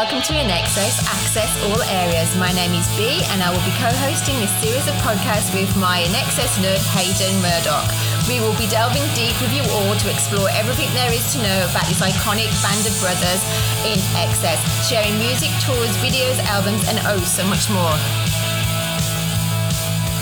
Welcome to INXS Access All Areas. My name is B and I will be co-hosting this series of podcasts with my INXS nerd Hayden Murdoch. We will be delving deep with you all to explore everything there is to know about this iconic band of brothers in excess, sharing music, tours, videos, albums and oh so much more.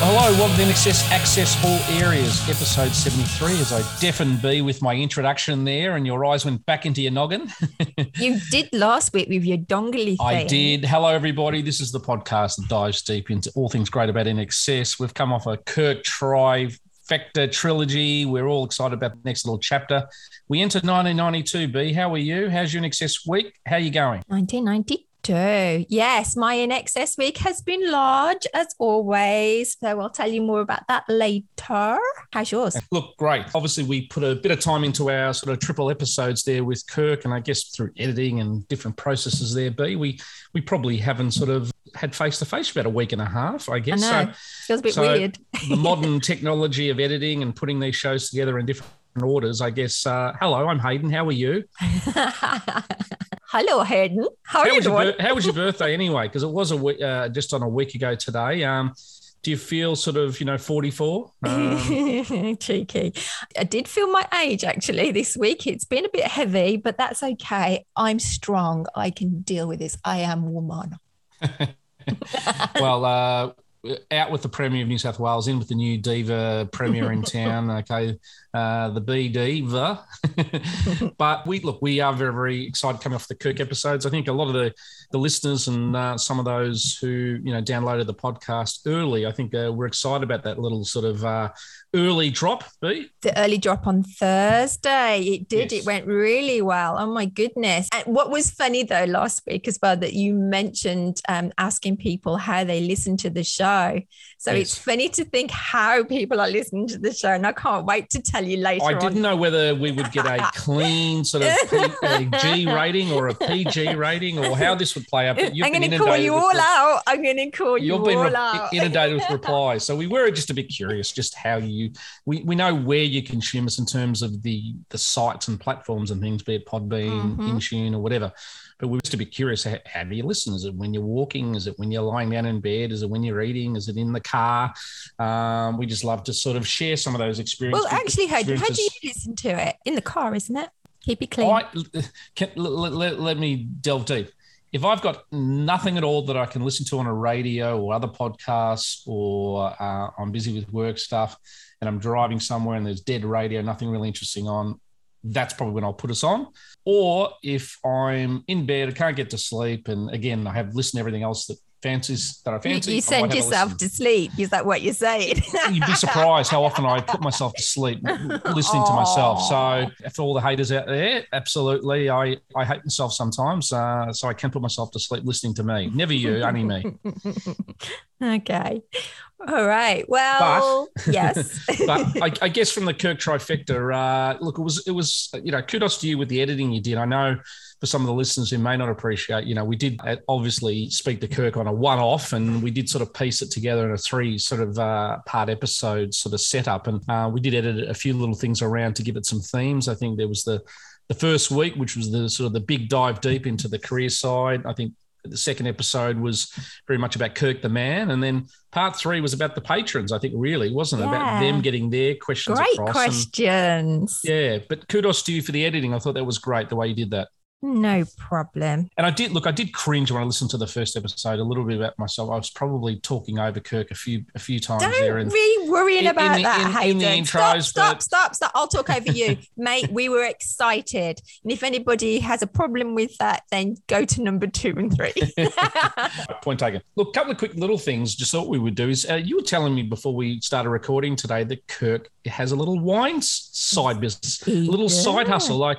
Hello, welcome to INXS Access All Areas, episode 73. As I deafen B with my introduction there, and your eyes went back into your noggin. you did last week with your dongly thing. I did. Hello, everybody. This is the podcast that dives deep into all things great about INXS. We've come off a Kirk trifecta trilogy. We're all excited about the next little chapter. We entered 1992. B, how are you? How's your INXS week? How are you going? 1990 do. Yes, my INXS week has been large as always. So I'll tell you more about that later. How's yours? Uh, look, great. Obviously, we put a bit of time into our sort of triple episodes there with Kirk, and I guess through editing and different processes there, B, we we probably haven't sort of had face to face about a week and a half, I guess. I know. So, Feels a bit so weird. the modern technology of editing and putting these shows together in different orders, I guess. Uh, hello, I'm Hayden. How are you? Hello, Hayden. How, how are you doing? Your, how was your birthday anyway? Because it was a week, uh, just on a week ago today. Um, do you feel sort of, you know, 44? Um... Cheeky. I did feel my age actually this week. It's been a bit heavy, but that's okay. I'm strong. I can deal with this. I am woman. well, uh, out with the Premier of New South Wales, in with the new Diva Premier in town. Okay, uh, the B Diva. but we look, we are very, very excited coming off the Kirk episodes. I think a lot of the the listeners and uh, some of those who you know downloaded the podcast early, I think uh, we're excited about that little sort of uh, early drop. B the early drop on Thursday. It did. Yes. It went really well. Oh my goodness! And what was funny though last week as well that you mentioned um, asking people how they listen to the show. So yes. it's funny to think how people are listening to the show, and I can't wait to tell you later. I didn't on. know whether we would get a clean sort of P, G rating or a PG rating or how this would play out. But I'm going to call you all out. I'm going to call you You've been all out. inundated with replies. So we were just a bit curious, just how you we, we know where you consume us in terms of the the sites and platforms and things, be it Podbean, mm-hmm. InTune, or whatever. But we're just a bit curious. How, do you listen? Is it when you're walking? Is it when you're lying down in bed? Is it when you're eating? Is it in the car? Um, we just love to sort of share some of those experiences. Well, actually, how, how do you listen to it? In the car, isn't it? Keep it clean. I, can, let, let, let me delve deep if I've got nothing at all that I can listen to on a radio or other podcasts, or uh, I'm busy with work stuff and I'm driving somewhere and there's dead radio, nothing really interesting on, that's probably when I'll put us on. Or if I'm in bed, I can't get to sleep, and again, I have listened to everything else that fancies that I fancy. You, you send yourself to sleep. Is that what you're saying? You'd be surprised how often I put myself to sleep listening to myself. So, for all the haters out there, absolutely, I, I hate myself sometimes. Uh, so I can put myself to sleep listening to me. Never you, only me. okay. All right. Well, but, yes. but I, I, guess from the Kirk trifecta, uh, look, it was it was you know kudos to you with the editing you did. I know for some of the listeners who may not appreciate, you know, we did uh, obviously speak to Kirk on a one off and we did sort of piece it together in a three sort of uh, part episode sort of setup. And uh, we did edit a few little things around to give it some themes. I think there was the, the first week, which was the sort of the big dive deep into the career side. I think the second episode was very much about Kirk the man, and then part three was about the patrons. I think really wasn't yeah. about them getting their questions. Great questions. And, yeah, but kudos to you for the editing. I thought that was great the way you did that. No problem. And I did look, I did cringe when I listened to the first episode a little bit about myself. I was probably talking over Kirk a few a few times Don't there. And be worrying in, about in that, in, Hayden. In the intros, stop, but... stop, stop, stop. I'll talk over you. Mate, we were excited. And if anybody has a problem with that, then go to number two and three. Point taken. Look, a couple of quick little things. Just thought we would do is uh, you were telling me before we started recording today that Kirk has a little wine side business, a little yeah. side hustle. Like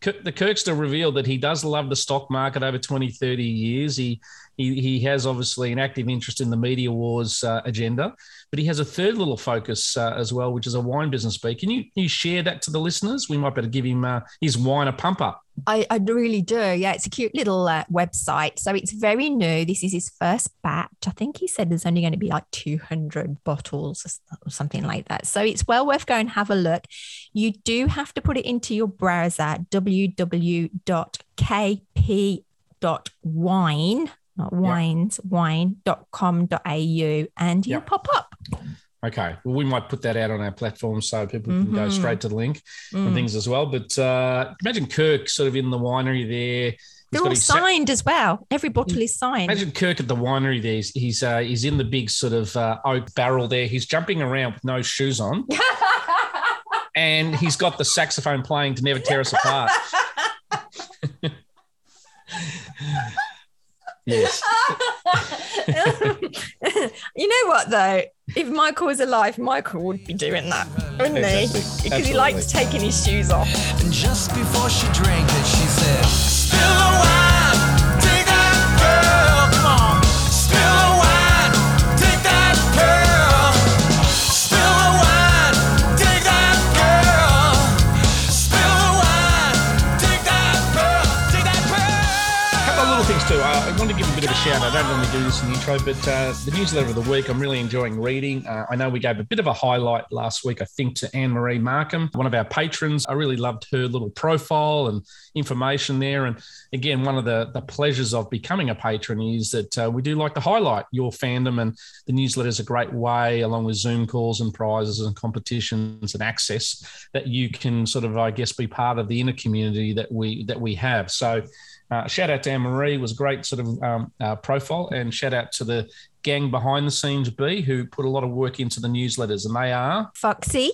the Kirkster revealed that he does love the stock market over 20, 30 years. He He, he has obviously an active interest in the media wars uh, agenda, but he has a third little focus uh, as well, which is a wine business. Be can you can you share that to the listeners? We might better give him uh, his wine a pump up. I, I, really do. Yeah, it's a cute little uh, website. So it's very new. This is his first batch. I think he said there's only going to be like 200 bottles or something like that. So it's well worth going have a look. You do have to put it into your browser www.kp.wine, not wines, yep. wine.com.au, and you'll yep. pop up. Okay. Well, we might put that out on our platform so people can mm-hmm. go straight to the link mm. and things as well. But uh, imagine Kirk sort of in the winery there. They're all signed as well. Every bottle is signed. Imagine Kirk at the winery there. He's he's, uh, he's in the big sort of uh, oak barrel there. He's jumping around with no shoes on. and he's got the saxophone playing to never tear us apart. yes. you know what though? If Michael was alive, Michael would be doing that, wouldn't exactly. he? Because he likes taking his shoes off. And just before she drank it, she said, "Spill the wine, take that girl, give a shout. I don't normally do this in the intro, but uh, the newsletter of the week, I'm really enjoying reading. Uh, I know we gave a bit of a highlight last week, I think, to Anne Marie Markham, one of our patrons. I really loved her little profile and information there. And again, one of the, the pleasures of becoming a patron is that uh, we do like to highlight your fandom, and the newsletter is a great way, along with Zoom calls and prizes and competitions and access, that you can sort of, I guess, be part of the inner community that we that we have. So uh, shout out to Anne Marie, was a great sort of um, uh, profile, and shout out to the gang behind the scenes B who put a lot of work into the newsletters, and they are Foxy,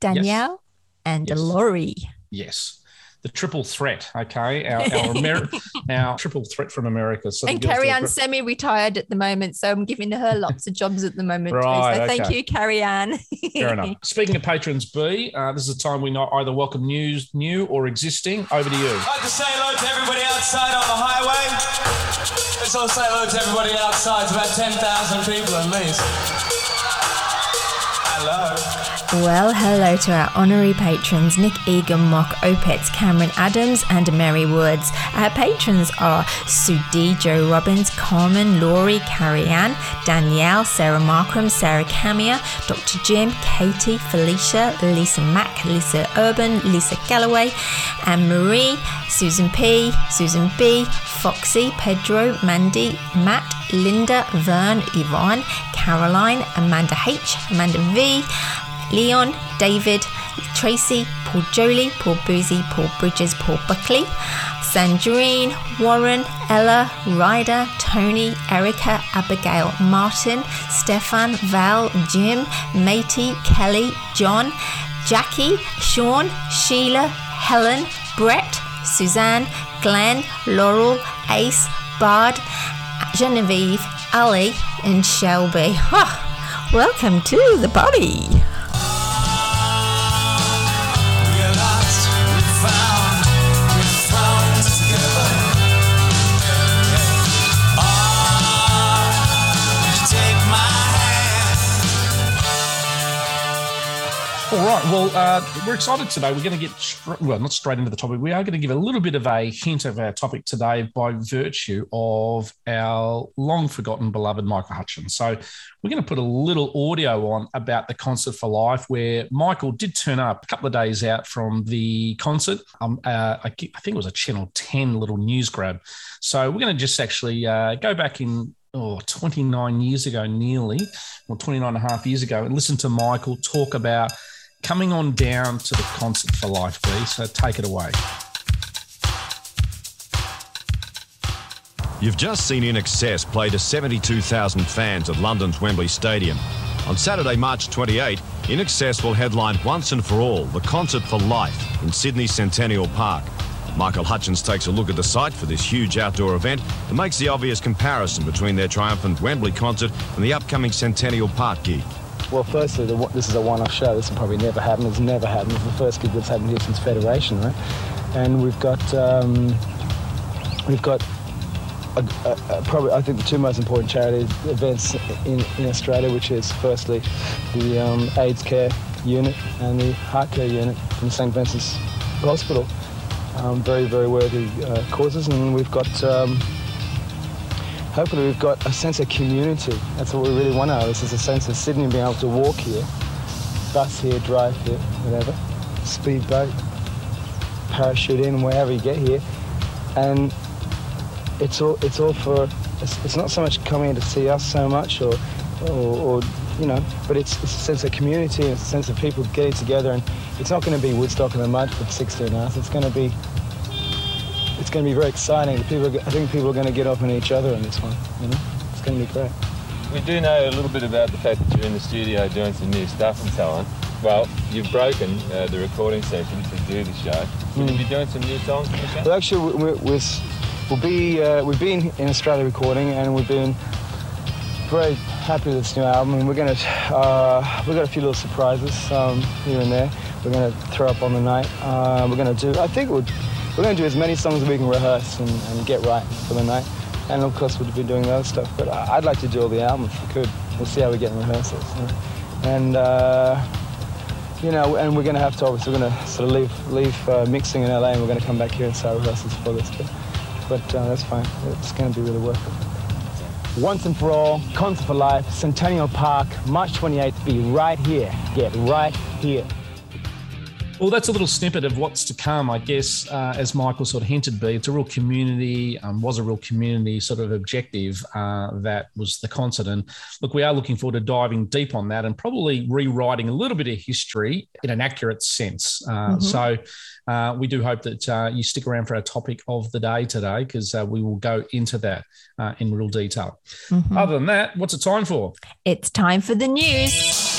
Danielle, yes. and yes. Laurie. Yes the triple threat. Okay, our our, Ameri- our triple threat from America. So and Carrie Ann semi-retired at the moment, so I'm giving her lots of jobs at the moment. Right, too, so okay. thank you, Carrie Ann. Fair enough. Speaking of patrons, B, uh, this is a time we not either welcome news, new or existing. Over to you. I'd like to say hello to everybody outside on the highway. Let's all say hello to everybody outside. It's about ten thousand people at least. Hello. Well, hello to our honorary patrons Nick Egan, Mock, Opitz, Cameron Adams, and Mary Woods. Our patrons are Sudi, Joe Robbins, Carmen, Laurie, Carrie Ann, Danielle, Sarah Markram, Sarah Camia, Dr. Jim, Katie, Felicia, Lisa Mack, Lisa Urban, Lisa Galloway, Anne Marie, Susan P, Susan B, Foxy, Pedro, Mandy, Matt, Linda, Vern, Yvonne, Caroline, Amanda H, Amanda V, Leon, David, Tracy, Paul Jolie, Paul Boozy, Paul Bridges, Paul Buckley, Sandrine, Warren, Ella, Ryder, Tony, Erica, Abigail, Martin, Stefan, Val, Jim, Matey, Kelly, John, Jackie, Sean, Sheila, Helen, Brett, Suzanne, Glenn, Laurel, Ace, Bard, Genevieve, Ali, and Shelby. Oh, welcome to the party. Well, uh, we're excited today. We're going to get, well, not straight into the topic. We are going to give a little bit of a hint of our topic today by virtue of our long forgotten beloved Michael Hutchence. So we're going to put a little audio on about the Concert for Life, where Michael did turn up a couple of days out from the concert. Um, uh, I, think it was a Channel 10 little news grab. So we're going to just actually uh, go back in oh, 29 years ago, nearly, or 29 and a half years ago, and listen to Michael talk about coming on down to the concert for life, please. So take it away. You've just seen INXS play to 72,000 fans at London's Wembley Stadium. On Saturday, March 28, INXS will headline once and for all the Concert for Life in Sydney Centennial Park. Michael Hutchence takes a look at the site for this huge outdoor event and makes the obvious comparison between their triumphant Wembley concert and the upcoming Centennial Park gig. Well, firstly, the, this is a one-off show. This will probably never happen. It's never happened. It's the first gig that's happened here since Federation, right? And we've got um, we've got a, a, a, probably I think the two most important charity events in, in Australia, which is firstly the um, AIDS care unit and the heart care unit from St Vincent's Hospital. Um, very very worthy uh, causes, and we've got. Hopefully we've got a sense of community. That's what we really want out of this, is a sense of Sydney being able to walk here, bus here, drive here, whatever, speedboat, parachute in wherever you get here. And it's all it's all for it's, it's not so much coming to see us so much or, or, or you know, but it's, it's, a sense of community, it's a sense of people getting together, and it's not going to be Woodstock in the mud for 16 hours. It's going to be it's going to be very exciting. People, I think people are going to get up on each other in this one. You know, it's going to be great. We do know a little bit about the fact that you're in the studio doing some new stuff and so on. Well, you've broken uh, the recording session to do the show. Will mm. you be doing some new songs? Well, actually, we're, we're, we'll be uh, we've been in Australia recording, and we've been very happy with this new album. And we're gonna uh, we've got a few little surprises um, here and there. We're gonna throw up on the night. Uh, we're gonna do. I think we're, we're gonna do as many songs as we can rehearse and, and, get right for the night. And of course, we'll be doing other stuff. But I'd like to do all the album if we could. We'll see how we get in rehearsals. And uh, you know, and we're going to have to obviously we're going to sort of leave leave uh, mixing in LA, and we're going to come back here and start rehearsals for this. But, but uh, that's fine. It's going to be really worth it. Once and for all, concert for life, Centennial Park, March 28th. Be right here. Get right here. Well, that's a little snippet of what's to come, I guess. Uh, as Michael sort of hinted, be it's a real community, um, was a real community sort of objective uh, that was the concert. And look, we are looking forward to diving deep on that and probably rewriting a little bit of history in an accurate sense. Uh, mm-hmm. So uh, we do hope that uh, you stick around for our topic of the day today because uh, we will go into that in real detail. Mm-hmm. Other than that, what's it time for? It's time for the news.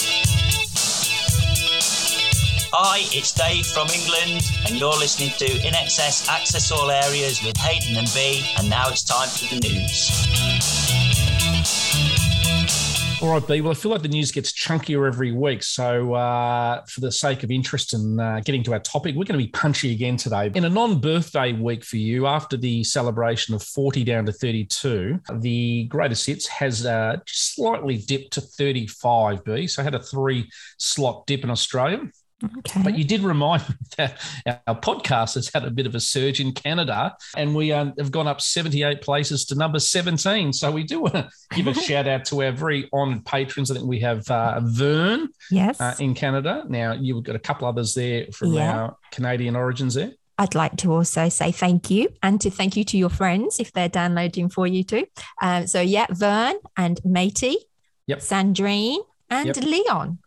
Hi, it's Dave from England, and you're listening to INXS Access All Areas with Hayden and B, and now it's time for the news. All right, B. Well, I feel like the news gets chunkier every week. So, uh, for the sake of interest in uh, getting to our topic, we're going to be punchy again today. In a non birthday week for you, after the celebration of 40 down to 32, the greatest hits has uh, slightly dipped to 35, B. So, I had a three slot dip in Australia. Okay. But you did remind me that our podcast has had a bit of a surge in Canada, and we um, have gone up 78 places to number 17. So we do want to give a shout out to our very honoured patrons. I think we have uh, Vern yes. Uh, in Canada. Now, you've got a couple others there from yeah. our Canadian origins there. I'd like to also say thank you and to thank you to your friends if they're downloading for you too. Um, so, yeah, Vern and Matey, yep. Sandrine, and yep. Leon.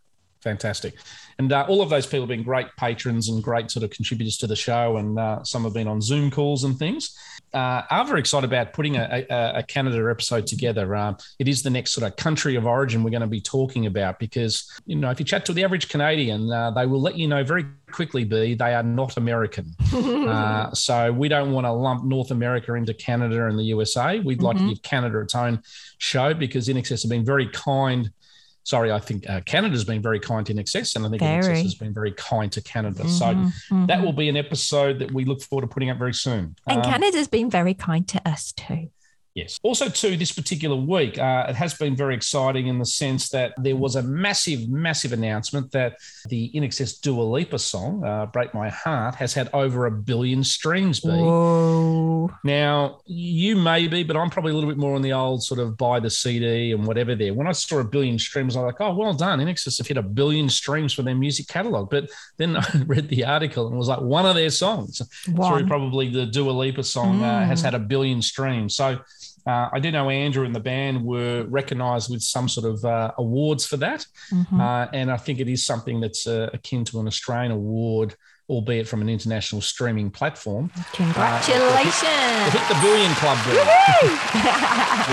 Fantastic. And uh, all of those people have been great patrons and great sort of contributors to the show. And uh, some have been on Zoom calls and things. Uh, I'm very excited about putting a, a, a Canada episode together. Um, it is the next sort of country of origin we're going to be talking about because, you know, if you chat to the average Canadian, uh, they will let you know very quickly, B, they are not American. uh, so we don't want to lump North America into Canada and the USA. We'd like mm-hmm. to give Canada its own show because INXS have been very kind – sorry, I think uh, Canada's been very kind to INXS, and I think very. has been very kind to Canada. Mm-hmm, so mm-hmm. that will be an episode that we look forward to putting up very soon. And um, Canada's been very kind to us too. Yes. Also, too, this particular week, uh, it has been very exciting in the sense that there was a massive, massive announcement that the INXS Dua Lipa song, uh, Break My Heart, has had over a billion streams. B. Whoa. Now, you may be, but I'm probably a little bit more on the old sort of buy the CD and whatever there. When I saw a billion streams, I was like, oh, well done. INXS have hit a billion streams for their music catalog. But then I read the article and it was like one of their songs, one. through probably the Dua Lipa song, mm. uh, has had a billion streams. So, uh, I do know Andrew and the band were recognised with some sort of uh, awards for that, mm-hmm. uh, and I think it is something that's uh, akin to an Australian award, albeit from an international streaming platform. Congratulations! Uh, hit, hit, the billion club,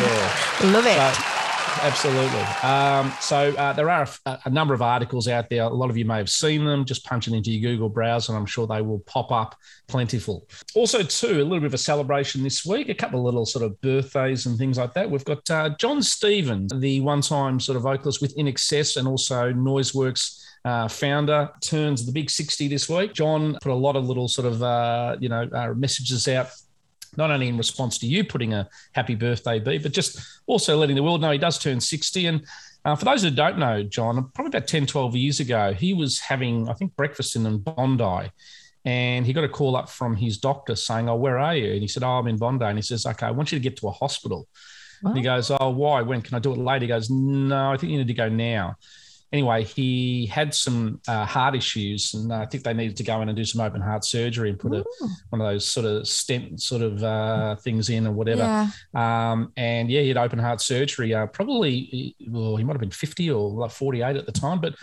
yeah, love it. So, Absolutely. Um, so uh, there are a, a, number of articles out there. A lot of you may have seen them. Just punch it into your Google browser, and I'm sure they will pop up plentiful. Also, too, a little bit of a celebration this week. A couple of little sort of birthdays and things like that. We've got uh, Jon Stevens, the one-time sort of vocalist with INXS, and also Noiseworks. Uh, founder turns the big 60 this week. Jon put a lot of little sort of, uh, you know, uh, messages out not only in response to you putting a happy birthday, B, but just also letting the world know he does turn 60. And uh, for those who don't know, Jon, probably about 10, 12 years ago, he was having, I think, breakfast in Bondi. And he got a call up from his doctor saying, Oh, where are you? And he said, Oh, I'm in Bondi. And he says, Okay, I want you to get to a hospital. And he goes, Oh, why? When can I do it later? He goes, No, I think you need to go now anyway, he had some uh, heart issues, and I think they needed to go in and do some open heart surgery and put a, one of those sort of stent sort of uh, things in or whatever. Yeah. Um, and yeah, he had open heart surgery. Uh, probably, well, he might have been fifty or like forty-eight at the time, but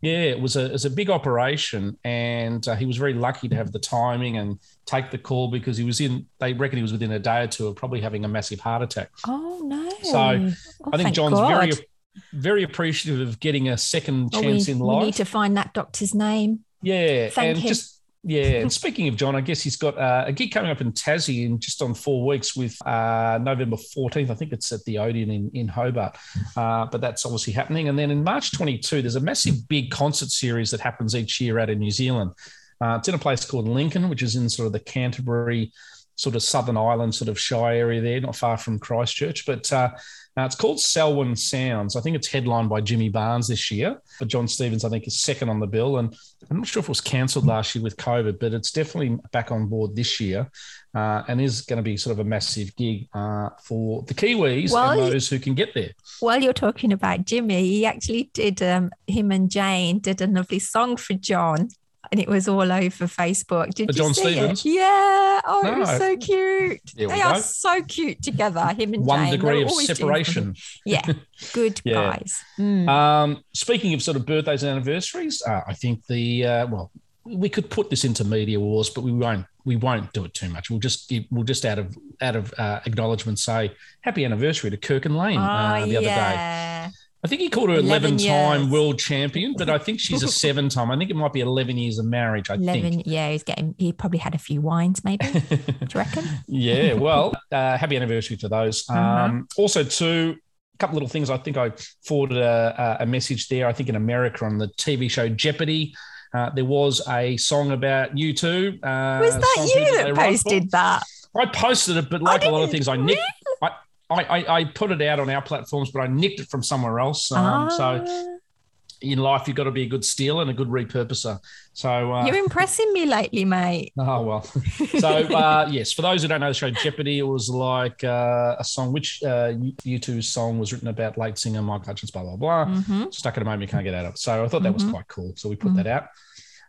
yeah, it was a it was a big operation, and uh, he was very lucky to have the timing and take the call because he was in. They reckon he was within a day or two of probably having a massive heart attack. Oh no! So Oh, I think Jon's God. very very appreciative of getting a second Oh, chance we, in we life. need to find that doctor's name. Yeah, Thank and him. just yeah. And speaking of Jon, I guess he's got uh, a gig coming up in Tassie in just on four weeks with uh, November fourteenth. I think it's at the Odeon in in Hobart, uh, but that's obviously happening. And then in March twenty two, there's a massive big concert series that happens each year out in New Zealand. Uh, it's in a place called Lincoln, which is in sort of the Canterbury sort of Southern Island sort of shy area there, not far from Christchurch. But uh, it's called Selwyn Sounds. I think it's headlined by Jimmy Barnes this year. But Jon Stevens, I think, is second on the bill. And I'm not sure if it was cancelled last year with COVID, but it's definitely back on board this year uh, and is going to be sort of a massive gig uh, for the Kiwis Well, and those who can get there. While you're talking about Jimmy, he actually did. Um, him and Jane did a lovely song for Jon, and it was all over Facebook. Did For you see Stevens? It? Yeah. Oh, it was so cute. They are so cute together. Him and One Jane. degree They're of separation. Yeah. Good Yeah. guys. Mm. Um, speaking of sort of birthdays and anniversaries, uh, I think the uh, well, we could put this into media wars, but we won't. We won't do it too much. We'll just we'll just out of out of uh, acknowledgement say happy anniversary to Kirk and Layne uh, oh the other day. I think he called her 11 11 time world champion, but I think she's a seven time. I think it might be 11 years of marriage. I Eleven. think. Yeah, he's getting. He probably had a few wines, maybe. Do you reckon? yeah, well, uh, happy anniversary to those. Um, Uh-huh. Also, too, a couple little things. I think I forwarded a, a message there. I think in America on the TV show Jeopardy, uh, there was a song about you two. Uh, Was that you that posted that? I posted it, but like a lot of things, I nicked. I, I, I, put it out on our platforms, but I nicked it from somewhere else. Um, So Ah, in life, you've got to be a good stealer and a good repurposer. So uh, you're impressing me lately, mate. Oh well. So uh, yes, for those who don't know the show Jeopardy, it was like uh, a song which uh, U two's song was written about late singer Mike Hutchence, blah blah blah. Mhm. Stuck at a moment you can't get out of. So I thought that was Mhm. quite cool. So we put that out.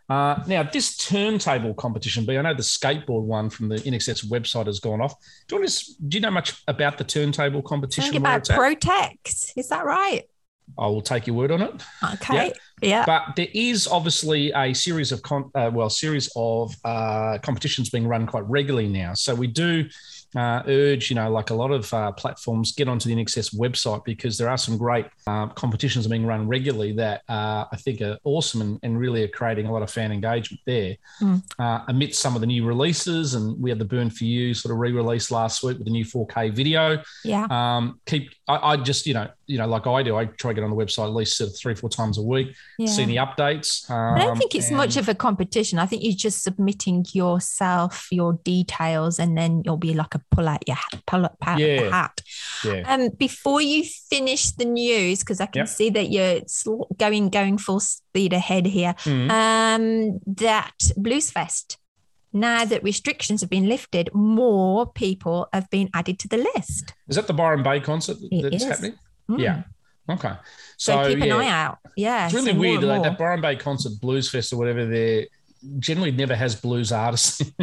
Uh, now this turntable competition, B, I know the skateboard one from the INXS website has gone off. Do you, want to, do you know much about the turntable competition? About at? Protex. Is that right? I will take your word on it. Okay. Yeah. But there is obviously a series of con- uh, well, series of uh, competitions being run quite regularly now. So we do uh, urge, you know, like a lot of uh, platforms, get onto the INXS website because there are some great uh, competitions being run regularly that uh, I think are awesome and, and really are creating a lot of fan engagement there. Mm. Uh, amidst some of the new releases, and we had the Burn for You sort of re-release last week with the new 4K video Yeah. um, keep I, I just you know you know like I do I try to get on the website at least sort of three four times a week Yeah. see any updates um, I don't think it's much of a competition. I think you're just submitting yourself, your details, and then you'll be like a pull out your hat, pull up out Yeah. the hat. yeah Um, before you finish the news, because I can Yep. see that you're going going full speed ahead here. Mhm. Um, that Bluesfest. Now that restrictions have been lifted, more people have been added to the list. is that the Byron Bay concert that's is. happening Mm. yeah okay So, so, keep an yeah, eye out. Yeah. it's really weird like that Byron Bay concert Blues Fest or whatever there generally never has blues artists.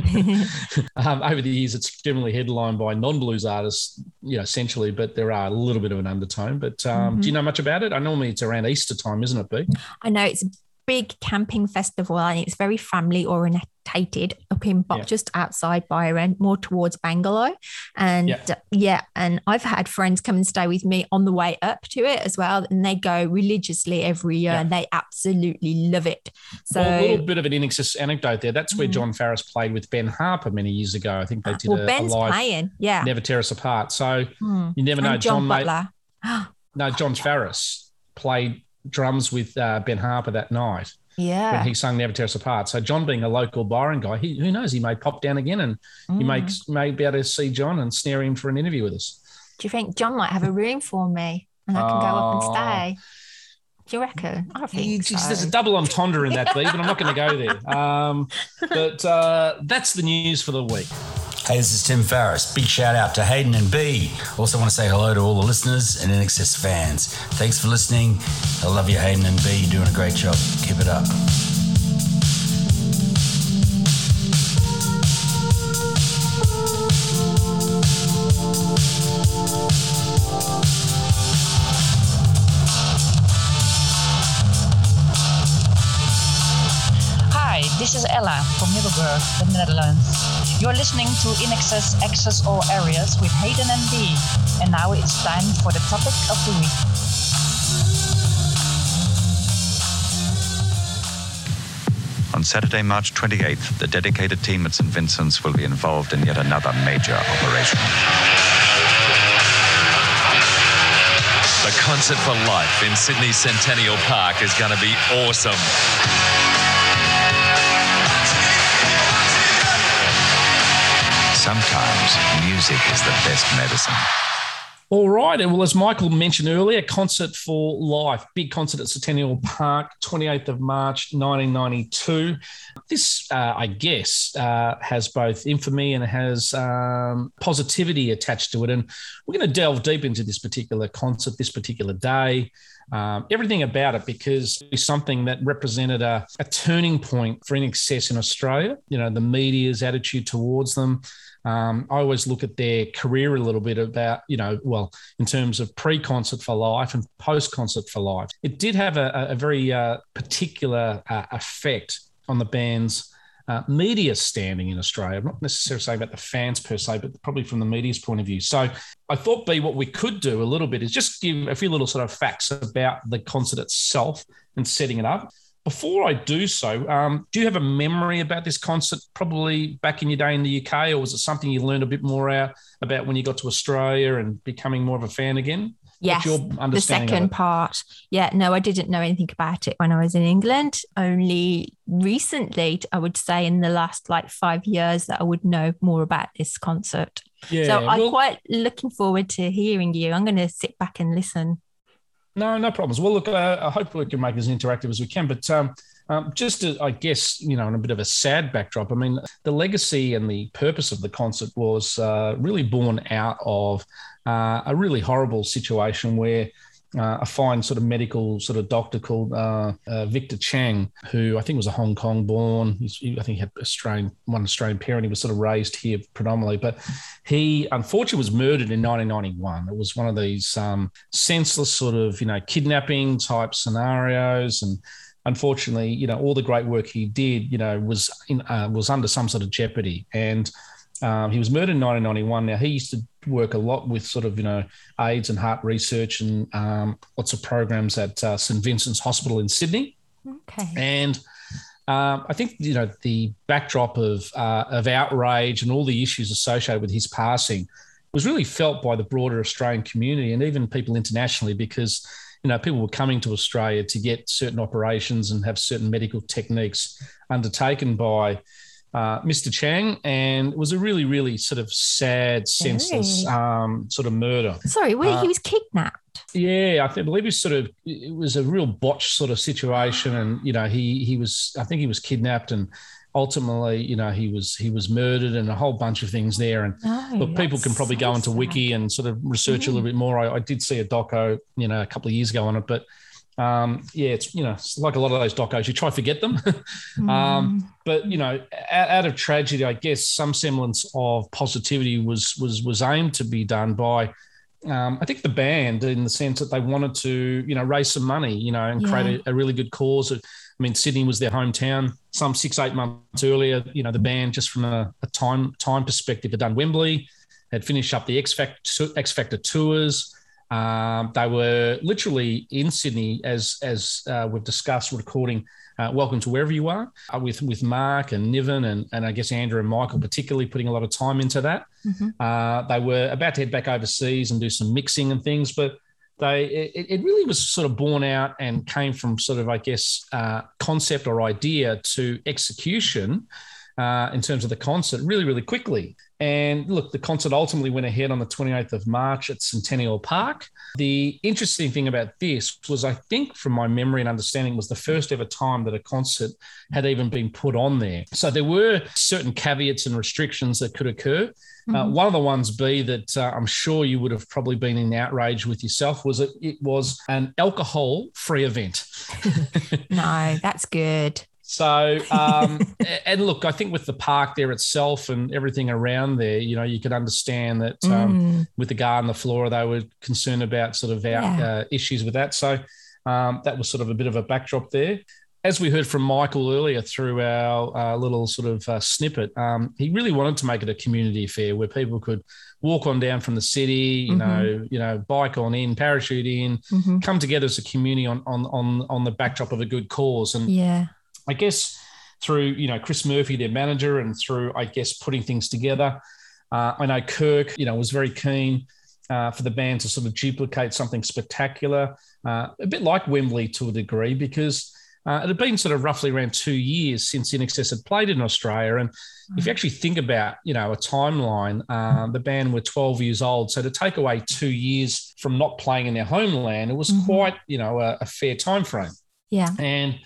Um, over the years it's generally headlined by non-blues artists you know essentially but there are a little bit of an undertone. But um, Mhm. do you know much about it? I normally it's around Easter time isn't it B I know it's a big camping festival and it's very family orientated up in Bo- Yeah. just outside Byron, more towards Bangalow. And Yeah. yeah, and I've had friends come and stay with me on the way up to it as well. And they go religiously every year Yeah. and they absolutely love it. So well, a little bit of an anecdote there. That's where Mhm. Jon Farriss played with Ben Harper many years ago. I think they did well, a, a Ben's live playing. Yeah. Never Tear Us Apart. So Hmm. you never know. And John, John, made, Butler. no, Jon Farriss played drums with uh, Ben Harper that night. Yeah. when he sung Never Tear Us Apart. So John being a local Byron guy, he, who knows, he may pop down again and Mm. you may, may be able to see John and snare him for an interview with us. Do you think John might have a room for me and I can go up and Oh. stay? Do you reckon? I think so. There's a double entendre in that, B, but I'm not going to go there. Um, but uh, that's the news for the week. Hey, this is Tim Farriss. Big shout out to Hayden and B. Also want to say hello to all the listeners and INXS fans. Thanks for listening. I love you, Hayden and B. You're doing a great job. Keep it up. This is Ella from Middelburg, the Netherlands. You're listening to INXS Access All Areas with Hayden and B. And now it's time for the topic of the week. On Saturday, March 28th, the dedicated team at St. Vincent's will be involved in yet another major operation. The concert for life in Sydney Centennial Park is going to be awesome. Sometimes music is the best medicine. All right. And well, as Michael mentioned earlier, Concert for Life, big concert at Centennial Park, 28th of March, 1992. This, uh, I guess, uh, has both infamy and has um, positivity attached to it. And we're going to delve deep into this particular concert, this particular day. Um, everything about it because it's something that represented a, a turning point for INXS in Australia. You know, the media's attitude towards them. Um, I always look at their career a little bit about, you know, well, in terms of pre concert for life and post concert for life. It did have a, a very uh, particular uh, effect on the band's uh, media standing in Australia. I'm not necessarily saying about the fans per se, but probably from the media's point of view. So I thought, B, what we could do a little bit is just give a few little sort of facts about the concert itself and setting it up. Before I do so, um, do you have a memory about this concert, probably back in your day in the UK, or was it something you learned a bit more out about when you got to Australia and becoming more of a fan again? Yes, the second part. Yeah, no, I didn't know anything about it when I was in England. Only recently, I would say, in the last like five years, that I would know more about this concert. Yeah, so I'm well- quite looking forward to hearing you. I'm going to sit back and listen. No, no problems. Well, look, uh, I hope we can make it as interactive as we can. But um, um, just to, I guess, you know, in a bit of a sad backdrop, I mean, the legacy and the purpose of the concert was uh, really born out of uh, a really horrible situation where uh, a fine sort of medical sort of doctor called uh, uh, Victor Chang, who I think was a Hong Kong born. He, I think he had Australian one Australian parent. He was sort of raised here predominantly, but he unfortunately was murdered in 1991. It was one of these um, senseless sort of you know kidnapping type scenarios and. Unfortunately, you know, all the great work he did, you know, was in, uh, was under some sort of jeopardy, and um, he was murdered in 1991. Now he used to work a lot with sort of you know AIDS and heart research and um, lots of programs at uh, St Vincent's Hospital in Sydney. Okay. And um, I think you know the backdrop of uh, of outrage and all the issues associated with his passing was really felt by the broader Australian community and even people internationally because you know people were coming to Australia to get certain operations and have certain medical techniques undertaken by uh, Mr. Chang, and it was a really, really sort of sad, senseless um, sort of murder. Sorry, wait, Uh, he was kidnapped. yeah, I think, I believe it's sort of it was a real botch sort of situation, and you know he he was I think he was kidnapped, and ultimately you know he was he was murdered, and a whole bunch of things there. And No, look, people can probably so go into sad. Wiki and sort of research a little bit more. I, I did see a doco, you know, a couple of years ago on it, but um, yeah, it's you know it's like a lot of those docos, you try to forget them. Mm. um, but you know, out, out of tragedy, I guess some semblance of positivity was was was aimed to be done by. Um, I think the band, in the sense that they wanted to, you know, raise some money, you know, and create a, a really good cause. I mean, Sydney was their hometown. Some six, eight months earlier, you know, the band, just from a, a time time perspective, had done Wembley, had finished up the X Factor X Factor tours. Um, they were literally in Sydney, as as uh, we've discussed, recording uh, "Welcome to Wherever You Are" uh, with with Mark and Niven and and I guess Andrew and Michael, particularly putting a lot of time into that. Mhm. Uh, they were about to head back overseas and do some mixing and things, but they it, it really was sort of born out and came from sort of I guess uh, concept or idea to execution uh, in terms of the concert really really quickly. And look, the concert ultimately went ahead on the 28th of March at Centennial Park. The interesting thing about this was, I think, from my memory and understanding, was the first ever time that a concert had even been put on there. So there were certain caveats and restrictions that could occur. Uh, mm-hmm. Uh, one of the ones be that uh, I'm sure you would have probably been in outrage with yourself was that it was an alcohol free event. no, that's good. So, um, and look, I think with the park there itself and everything around there, you know, you could understand that um, mm. with the garden, the floor, they were concerned about sort of yeah. uh, issues with that. So um, that was sort of a bit of a backdrop there. As we heard from Michael earlier through our uh, little sort of uh, snippet, um, he really wanted to make it a community affair where people could walk on down from the city, you mm-hmm. know, you know, bike on in, parachute in, mm-hmm. come together as a community on on on on the backdrop of a good cause. And yeah, I guess through you know Chris Murphy, their manager, and through I guess putting things together. Uh, I know Kirk, you know, was very keen uh, for the band to sort of duplicate something spectacular, uh, a bit like Wembley to a degree, because uh, it had been sort of roughly around two years since INXS had played in Australia. And mm. if you actually think about, you know, a timeline, uh, the band were 12 years old. So to take away two years from not playing in their homeland, it was mm-hmm. quite, you know, a, a fair time frame. Yeah. And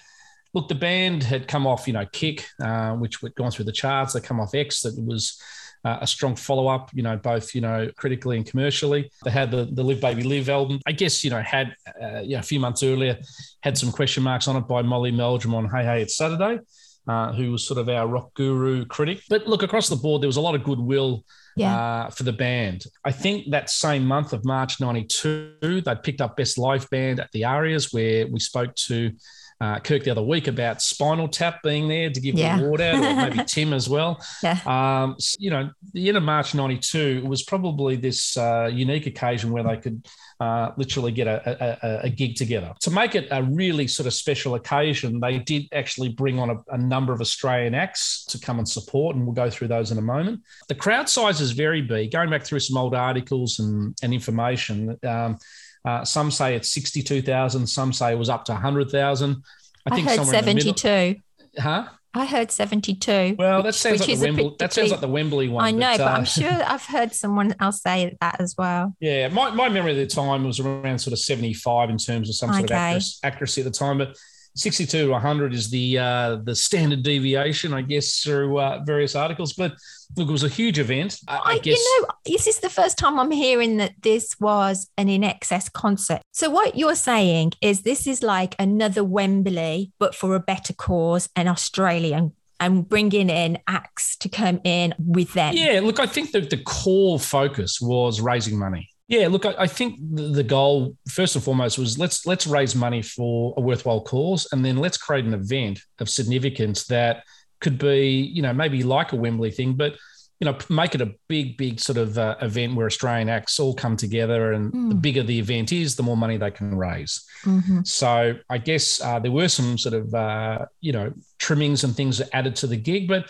look, the band had come off, you know, Kick, uh, which had gone through the charts. They come off X, that was uh, a strong follow up, you know, both, you know, critically and commercially. They had the, the Live Baby Live album. I guess, you know, had, uh, you know, a few months earlier, had some question marks on it by Molly Meldrum on Hey Hey It's Saturday. Uh, who was sort of our rock guru critic. But look, across the board, there was a lot of goodwill yeah. uh, for the band. I think that same month of March 92, they picked up Best Live Band at the Arias, where we spoke to uh, Kirk the other week about Spinal Tap being there to give yeah. the award out, or maybe Tim as well. Yeah. Um, so, you know, the end of March 92 was probably this uh, unique occasion where they could uh, literally get a, a, a, gig together. To make it a really sort of special occasion, they did actually bring on a, a, number of Australian acts to come and support, and we'll go through those in a moment. The crowd sizes vary, big. Going back through some old articles and, and information, um, uh, some say it's 62,000. Some say it was up to 100,000. I think I heard 72. Huh? I heard 72. Well, that sounds, like the, Wembley, that sounds like the Wembley one. I know, but, but I'm uh, sure I've heard someone else say that as well. Yeah, my, my memory of the time was around sort of 75 in terms of some sort okay. of accuracy at the time. But 62 to 100 is the uh, the standard deviation, I guess, through uh, various articles. But look, it was a huge event. I, I, I guess. You know, this is the first time I'm hearing that this was an INXS concert. So what you're saying is this is like another Wembley, but for a better cause, an Australian and bringing in acts to come in with them. Yeah, look, I think that the core focus was raising money. Yeah, look, I, I think the goal first and foremost was let's let's raise money for a worthwhile cause, and then let's create an event of significance that could be, you know, maybe like a Wembley thing, but you know, make it a big, big sort of uh, event where Australian acts all come together, and mm. the bigger the event is, the more money they can raise. Mm-hmm. So I guess uh, there were some sort of uh, you know trimmings and things added to the gig, but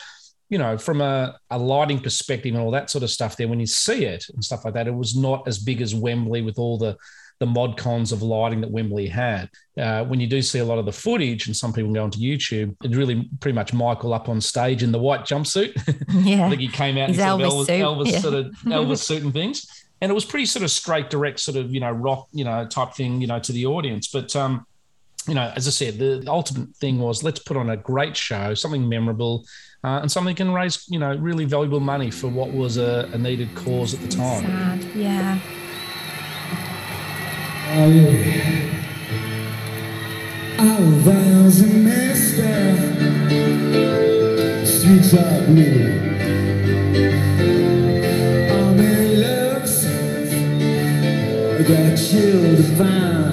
you know, from a, a lighting perspective and all that sort of stuff there, when you see it and stuff like that, it was not as big as Wembley with all the the mod cons of lighting that Wembley had. Uh, when you do see a lot of the footage, and some people go onto YouTube, it's really pretty much Michael up on stage in the white jumpsuit. Yeah, I think he came out in Elvis, Elvis, suit. Elvis yeah. sort of Elvis suit and things, and it was pretty sort of straight, direct, sort of you know rock, you know type thing, you know to the audience. But um, you know, as I said, the ultimate thing was let's put on a great show, something memorable uh, and something can raise, you know, really valuable money for what was a, a needed cause at the time. Sad, yeah. Oh, yeah. Our vows are messed up. Streets are blue. All my loves got chill to find.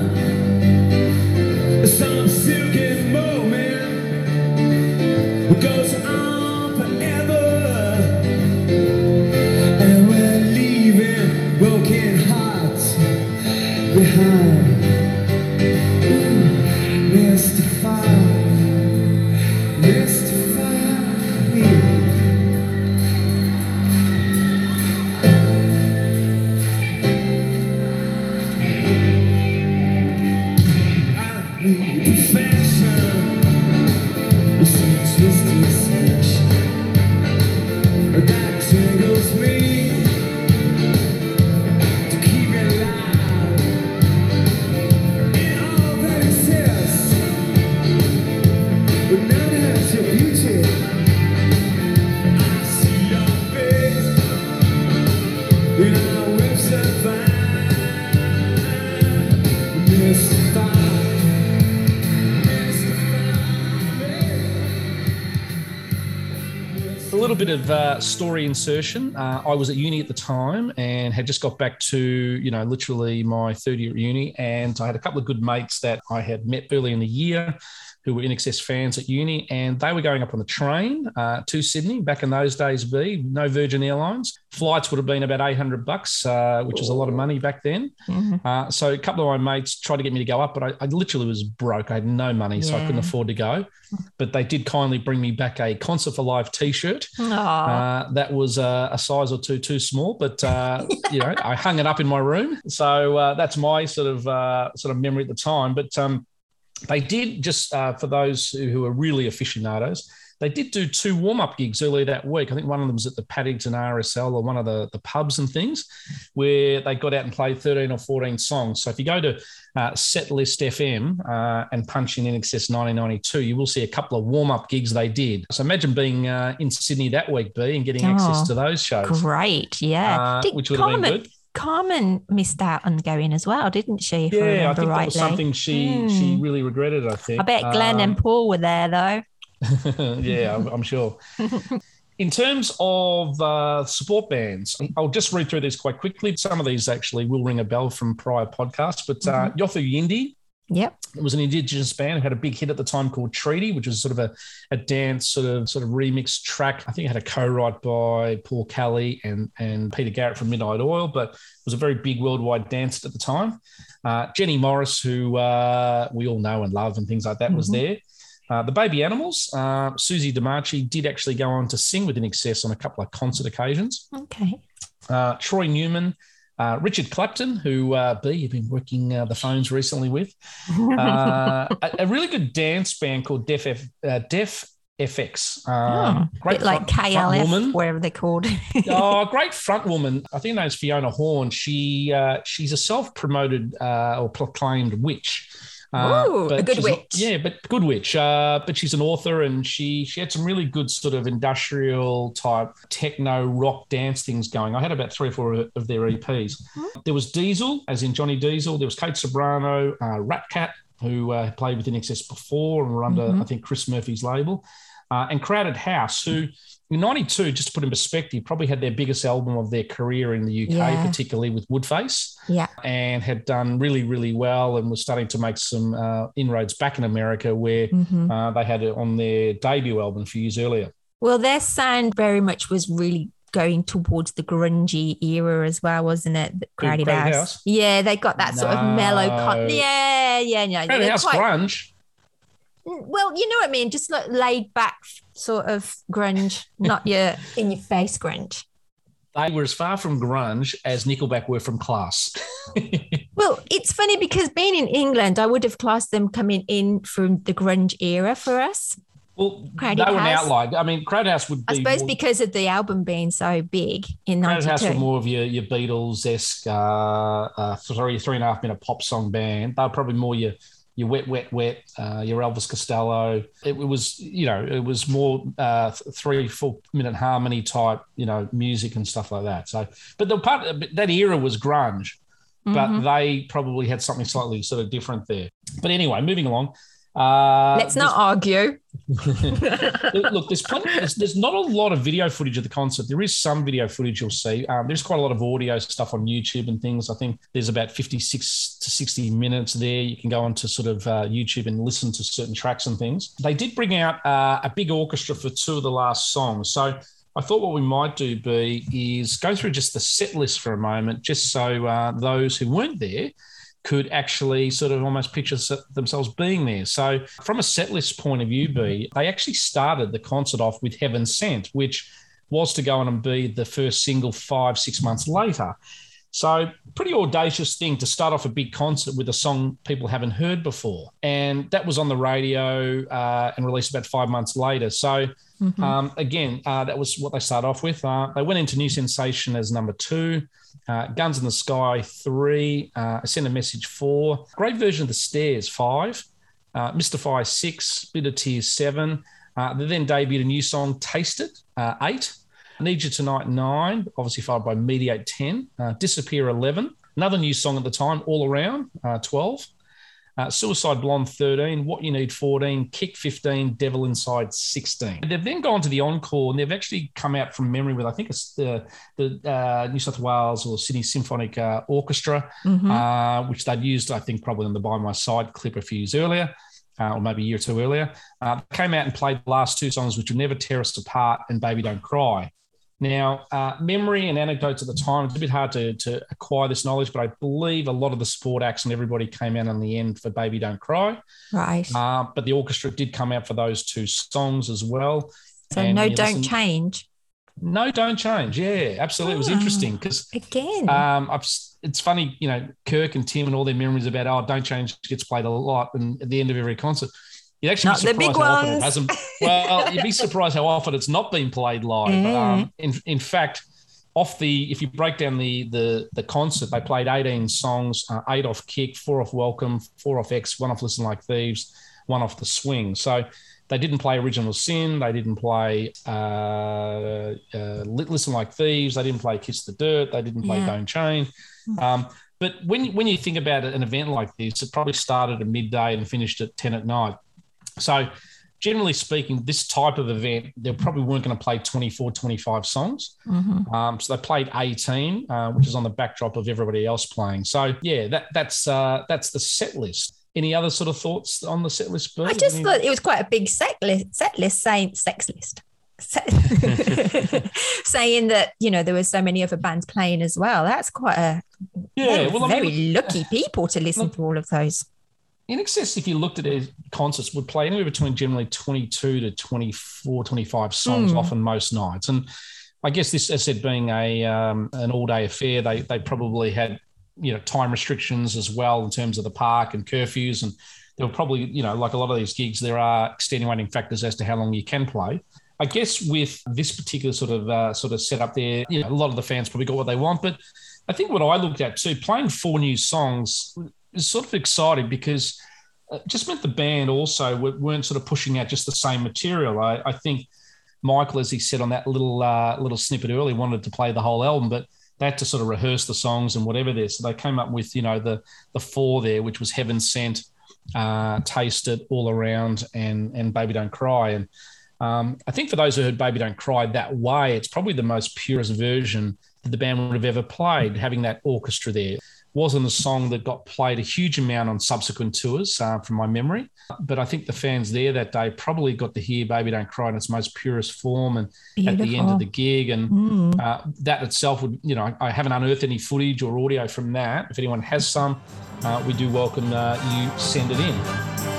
a little bit of uh, story insertion. Uh, I was at uni at the time and had just got back to, you know, literally my third year at uni. And I had a couple of good mates that I had met early in the year who were INXS fans at uni, and they were going up on the train uh, to Sydney. Back in those days, B no Virgin Airlines flights would have been about eight hundred bucks, uh, which was a lot of money back then. Mm-hmm. Uh, so a couple of my mates tried to get me to go up, but I, I literally was broke. I had no money, so I couldn't afford to go. But they did kindly bring me back a Concert for Life T-shirt. Uh, that was uh, a size or two too small, but uh, you know I hung it up in my room. So uh, that's my sort of uh, sort of memory at the time. But um, they did just uh, for those who, who are really aficionados. They did do two warm up gigs earlier that week. I think one of them was at the Paddington RSL or one of the, the pubs and things where they got out and played 13 or 14 songs. So if you go to uh, Setlist FM uh, and punch in INXS 1992, you will see a couple of warm up gigs they did. So imagine being uh, in Sydney that week, B, and getting access Oh, to those shows. Great, yeah. Uh, which would have been good. Carmen missed out on going as well, didn't she? I Yeah, I remember think that was something she Hmm. she really regretted. I think. I bet Glenn Um, and Paul were there though. yeah, I'm, I'm sure. In terms of uh, support bands, I'll just read through these quite quickly. Some of these actually will ring a bell from prior podcasts, but uh, Yothu Yindi Yep. it was an indigenous band who had a big hit at the time called Treaty, which was sort of a, a dance sort of sort of remix track. I think it had a co-write by Paul Kelly and and Peter Garrett from Midnight Oil, but it was a very big worldwide dance at the time. Uh, Jenny Morris, who uh, we all know and love and things like that, was Mhm. there. Uh, the Baby Animals, uh, Suze DeMarchi did actually go on to sing with INXS on a couple of concert occasions. Okay. Uh, Troy Newman, uh, Richard Clapton, who uh, B, you've been working uh, the phones recently with, uh, a, a really good dance band called Def, F, uh, Def FX. Um, oh, bit like front- front KLF, woman. whatever they're called. oh, a great front woman. I think her name's Fiona Horn. She uh, she's a self promoted uh, or proclaimed witch. Uh, Ooh, a good witch. yeah, but good witch. Uh, but she's an author, and she she had some really good sort of industrial type techno rock dance things going. I had about three or four of their EPs. There was Diesel, as in Johnny Diesel. There was Kate Ceberano, uh, Ratcat, who uh, played with INXS before and were under Mhm. I think Chris Murphy's label, uh, and Crowded House, who '92, just to put in perspective, probably had their biggest album of their career in the UK, Yeah. particularly with Woodface yeah. and had done really, really well and was starting to make some uh, inroads back in America where Mhm. uh, they had it on their debut album a few years earlier. Well, their sound very much was really going towards the grungy era as well, wasn't it? The Crowded, Crowded House. House? Yeah, they got that sort of mellow. Con- No. yeah, yeah, yeah. Crowded House quite- grunge. Well, you know what I mean. Just like laid back sort of grunge, not your in your face grunge. They were as far from grunge as Nickelback were from class. Well, it's funny because being in England, I would have classed them coming in from the grunge era for us. Well, Crowded they were an House. outlier. I mean, Crowded House would be. I suppose more- because of the album being so big in Crowded House were more of your, your Beatles esque, uh, uh, three three and a half minute pop song band. They were probably more your your wet wet wet, uh, your Elvis Costello. It, it was you know it was more uh, three four minute harmony type you know music and stuff like that. So, but the part that era was grunge, but Mhm. they probably had something slightly sort of different there. But anyway, moving along. Uh, Let's not argue. Look, there's plenty. There's, there's not a lot of video footage of the concert. There is some video footage you'll see. Um, there's quite a lot of audio stuff on YouTube and things. I think there's about 56 to 60 minutes there. You can go onto sort of uh, YouTube and listen to certain tracks and things. They did bring out uh, a big orchestra for two of the last songs. So I thought what we might do, be is go through just the set list for a moment, just so uh, those who weren't there could actually sort of almost picture themselves being there. So, from a set list point of view, B, they actually started the concert off with Heaven Sent, which was to go on and be the first single five, six months later. So, pretty audacious thing to start off a big concert with a song people haven't heard before. And that was on the radio uh, and released about five months later. So, Mhm. um, again, uh, that was what they started off with. Uh, they went into New Sensation as number two, uh, Guns in the Sky three, uh, Send a Message four, great version of The Stairs five, uh, Mystify six, Bitter Tears seven. Uh, they then debuted a new song, Taste It, uh, eight, Need You Tonight nine, obviously followed by Mediate ten, Disappear eleven, another new song at the time, All Around twelve. Uh, Suicide Blonde 13, What You Need 14, Kick 15, Devil Inside 16. They've then gone to the encore and they've actually come out from memory with, I think it's the, the uh, New South Wales or Sydney Symphonic uh, Orchestra, Mhm. uh, which they'd used, I think, probably on the By My Side clip a few years earlier. Uh, or maybe a year or two earlier, uh, came out and played the last two songs, which were Never Tear Us Apart and Baby Don't Cry. Now, uh, memory and anecdotes at the time, it's a bit hard to, to acquire this knowledge, but I believe a lot of the sport acts and everybody came out on the end for Baby Don't Cry. Right. Uh, but the orchestra did come out for those two songs as well. So And no, don't listen- change. No, don't change. Yeah, absolutely. It was Ah, interesting because Again. um, I've, it's funny, you know, Kirk and Tim and all their memories about, oh, don't change gets played a lot. And at the end of every concert, you'd actually Not be the big surprised how often it ones. hasn't. Well, you'd be surprised how often it's not been played live. Yeah. Um, in, in fact, off the if you break down the the the concert, they played 18 songs, uh, eight off Kick, four off Welcome, four off X, one off Listen Like Thieves, one off The Swing. So they didn't play Original Sin, they didn't play uh, uh, Listen Like Thieves, they didn't play Kiss the Dirt, they didn't play Yeah. Don't change. Um, but when when you think about an event like this, it probably started at midday and finished at 10 at night. So generally speaking, this type of event, they probably weren't going to play 24, 25 songs. Mhm. Um, so they played 18, uh, which is on the backdrop of everybody else playing. So yeah, that that's uh, that's the set list. Any other sort of thoughts on the set list? Bert? I just Any- thought it was quite a big set list, set list saying sex list. Saying that you know there were so many other bands playing as well. That's quite a Yeah, well, I very mean- lucky people to listen to all of those. In excess, if you looked at their concerts, would play anywhere between generally 22 to 24, 25 songs, Mm. often most nights. And I guess this, as I said, being a um, an all day affair, they they probably had you know time restrictions as well in terms of the park and curfews, and there were probably you know like a lot of these gigs, there are extenuating factors as to how long you can play. I guess with this particular sort of uh, sort of setup there, you know, a lot of the fans probably got what they want, but I think what I looked at too, playing four new songs is sort of exciting because it just meant the band also weren't sort of pushing out just the same material. I, I think Michael, as he said on that little uh, little snippet earlier, wanted to play the whole album, but they had to sort of rehearse the songs and whatever there. So they came up with you know the the four there, which was Heaven Sent, uh, Taste It, All Around, and and Baby Don't Cry. And um, I think for those who heard Baby Don't Cry that way, it's probably the most purest version that the band would have ever played, having that orchestra there. Wasn't a song that got played a huge amount on subsequent tours, uh, from my memory. But I think the fans there that day probably got to hear Baby Don't Cry in its most purest form and at the end of the gig. And Mm. uh, that itself would, you know, I haven't unearthed any footage or audio from that. If anyone has some, uh, we do welcome uh, you send it in.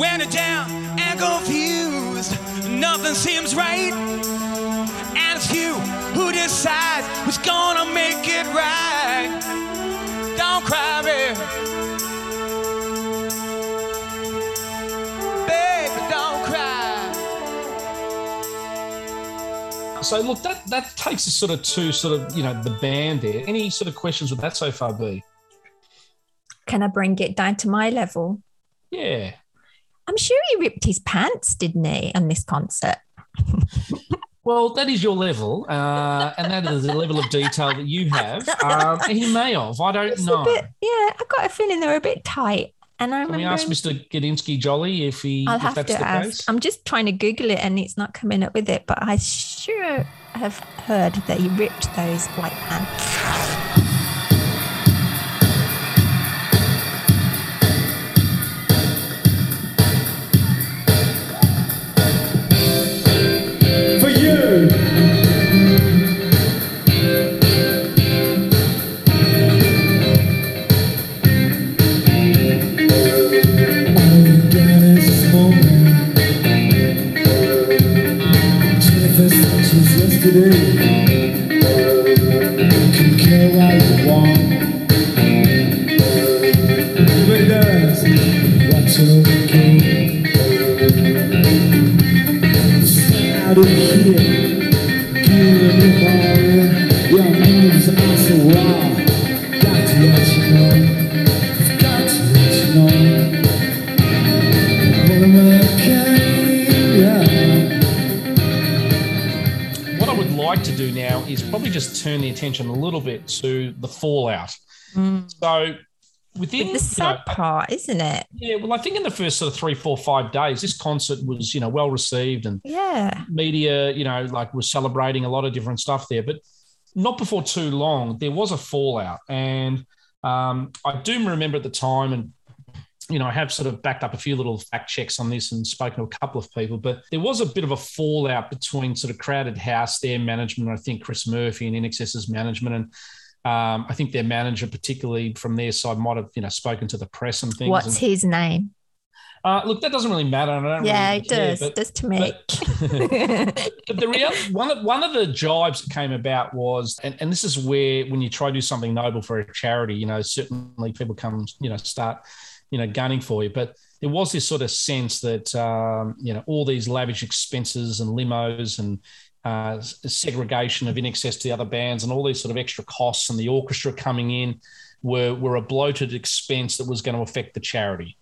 When you're down and confused, nothing seems right. And it's you who decides who's gonna make it right. Don't cry, baby. Baby, don't cry. So look, that that takes us sort of to sort of you know the band there. Any sort of questions with that so far, B? Can I bring it down to my level? Yeah. I'm sure he ripped his pants, didn't he, on this concert? Well, that is your level, uh, and that is the level of detail that you have. Um, he may have. I don't It's know. bit, yeah, I've got a feeling they were a bit tight. And I Can we ask Mr. Gadinsky Jolly if he I'll if have that's to the ask. case? I'm just trying to Google it and it's not coming up with it, but I sure have heard that he ripped those white pants. Do now is probably just turn the attention a little bit to the fallout. So within Mm. the sad part, isn't it? Yeah, well, I think in the first sort of three, four, five days, this concert was, you know, well received and Yeah. media, you know, like was celebrating a lot of different stuff there. But not before too long, there was a fallout. And um, I do remember at the time, and, you know, I have sort of backed up a few little fact checks on this and spoken to a couple of people, but there was a bit of a fallout between sort of Crowded House, their management, I think Chris Murphy and INXS's management. And um, I think their manager, particularly from their side, might have, you know, spoken to the press and things. What's and, his name? uh, look, that doesn't really matter. I don't Yeah, really it care, does. but- does to me. but the real one of one of the jibes that came about was, and, and this is where when you try to do something noble for a charity, you know, certainly people come, you know, start, you know, gunning for you. But there was this sort of sense that um, you know all these lavish expenses and limos and uh, segregation of INXS to the other bands and all these sort of extra costs and the orchestra coming in were were a bloated expense that was going to affect the charity.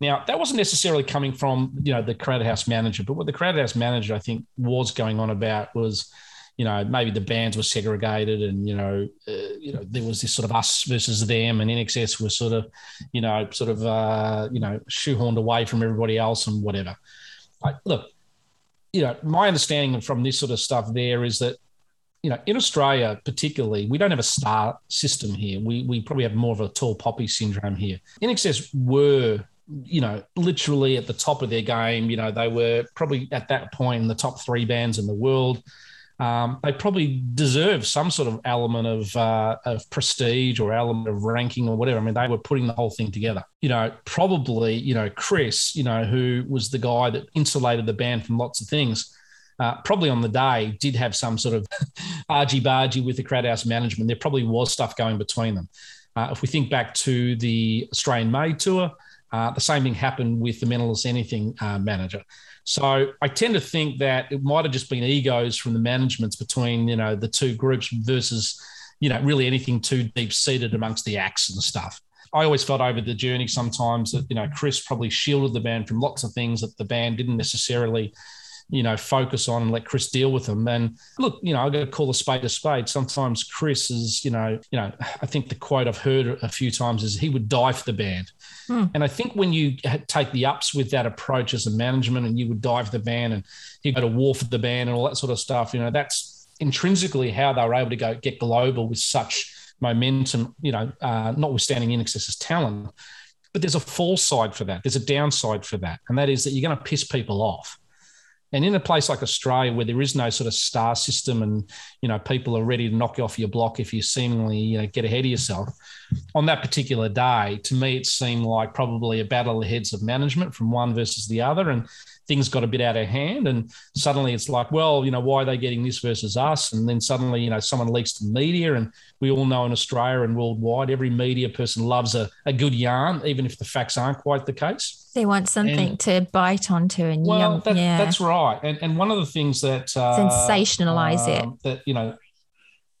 Now, that wasn't necessarily coming from, you know, the Crowded House manager, but what the Crowded House manager, I think, was going on about was, you know, maybe the bands were segregated and, you know, uh, you know, there was this sort of us versus them and INXS was sort of, you know, sort of, uh, you know, shoehorned away from everybody else and whatever. Like, look, you know, my understanding from this sort of stuff there is that, you know, in Australia particularly, we don't have a star system here. We we probably have more of a tall poppy syndrome here. INXS were, you know, literally at the top of their game. You know, they were probably at that point in the top three bands in the world. Um, they probably deserve some sort of element of uh, of prestige or element of ranking or whatever. I mean, they were putting the whole thing together. You know, probably, you know, Chris, you know, who was the guy that insulated the band from lots of things uh, probably on the day did have some sort of argy bargy with the crowd house management. There probably was stuff going between them. Uh, if we think back to the Australian Made tour, uh, the same thing happened with the Mental As Anything uh, manager. So I tend to think that it might have just been egos from the managements between you know the two groups versus you know really anything too deep seated amongst the acts and stuff. I always felt over the journey sometimes that you know Chris probably shielded the band from lots of things that the band didn't necessarily you know, focus on and let Chris deal with them. And look, you know, I got to call a spade a spade. Sometimes Chris is, you know, you know, I think the quote I've heard a few times is he would die for the band. Hmm. And I think when you take the ups with that approach as a management and you would die for the band and you go to war for the band and all that sort of stuff, you know, that's intrinsically how they were able to go get global with such momentum, you know, uh, notwithstanding INXS talent. But there's a fall side for that. There's a downside for that. And that is that you're going to piss people off. And in a place like Australia, where there is no sort of star system, and you know people are ready to knock you off your block if you seemingly you know get ahead of yourself, on that particular day, to me it seemed like probably a battle of the heads of management from one versus the other, and things got a bit out of hand. And suddenly it's like, well, you know, why are they getting this versus us? And then suddenly, you know, someone leaks to the media, and we all know in Australia and worldwide, every media person loves a, a good yarn, even if the facts aren't quite the case. They want something And- to bite onto and Well, yum, that, yeah. that's right. And and one of the things that uh, Sensationalise it. um, That you know,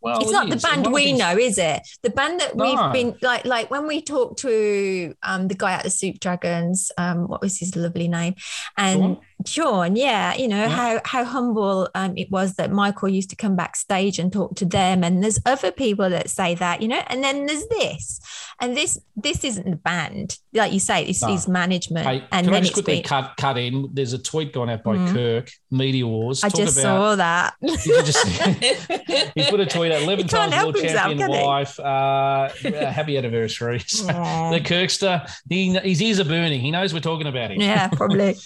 well, it's it not the is. Band one of the we know, is it? The band that No. we've been like, like when we talked to um, the guy at the Soup Dragons, um, what was his lovely name? And Sean, yeah, you know Yeah. how how humble um, it was that Michael used to come backstage and talk to them. And there's other people that say that, you know. And then there's this, and this this isn't the band, like you say, this No. is management. Hey, and can I then just it's quickly been. cut cut in? There's a tweet going out by Mhm. Kirk Media Wars. I just about- saw that. You just he put a tweet out 11 He can't times world champion wife. Uh, happy anniversary. So, the Kirkster, he, his ears are burning. He knows we're talking about him. yeah, probably.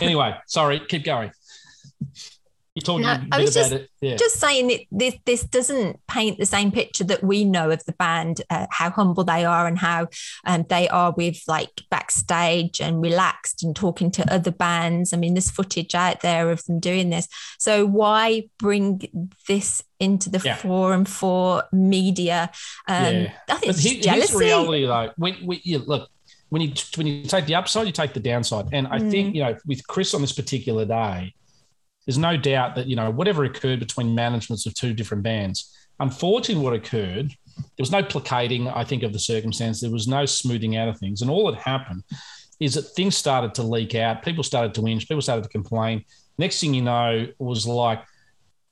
anyway, sorry, keep going. You're talking No, a bit I was about just, it. Yeah. just saying that this this doesn't paint the same picture that we know of the band, uh, how humble they are and how um, they are with like backstage and relaxed and talking to other bands. I mean, there's footage out there of them doing this. So why bring this into the Yeah. forum for media? Um, yeah. I think he- jealousy. reality, though. We, we, yeah, look, when you when you take the upside, you take the downside. And I Mm. think you know with Chris on this particular day, there's no doubt that you know whatever occurred between managements of two different bands. Unfortunately, what occurred, there was no placating. I think of the circumstance. There was no smoothing out of things, and all that happened is that things started to leak out. People started to whinge. People started to complain. Next thing you know, was like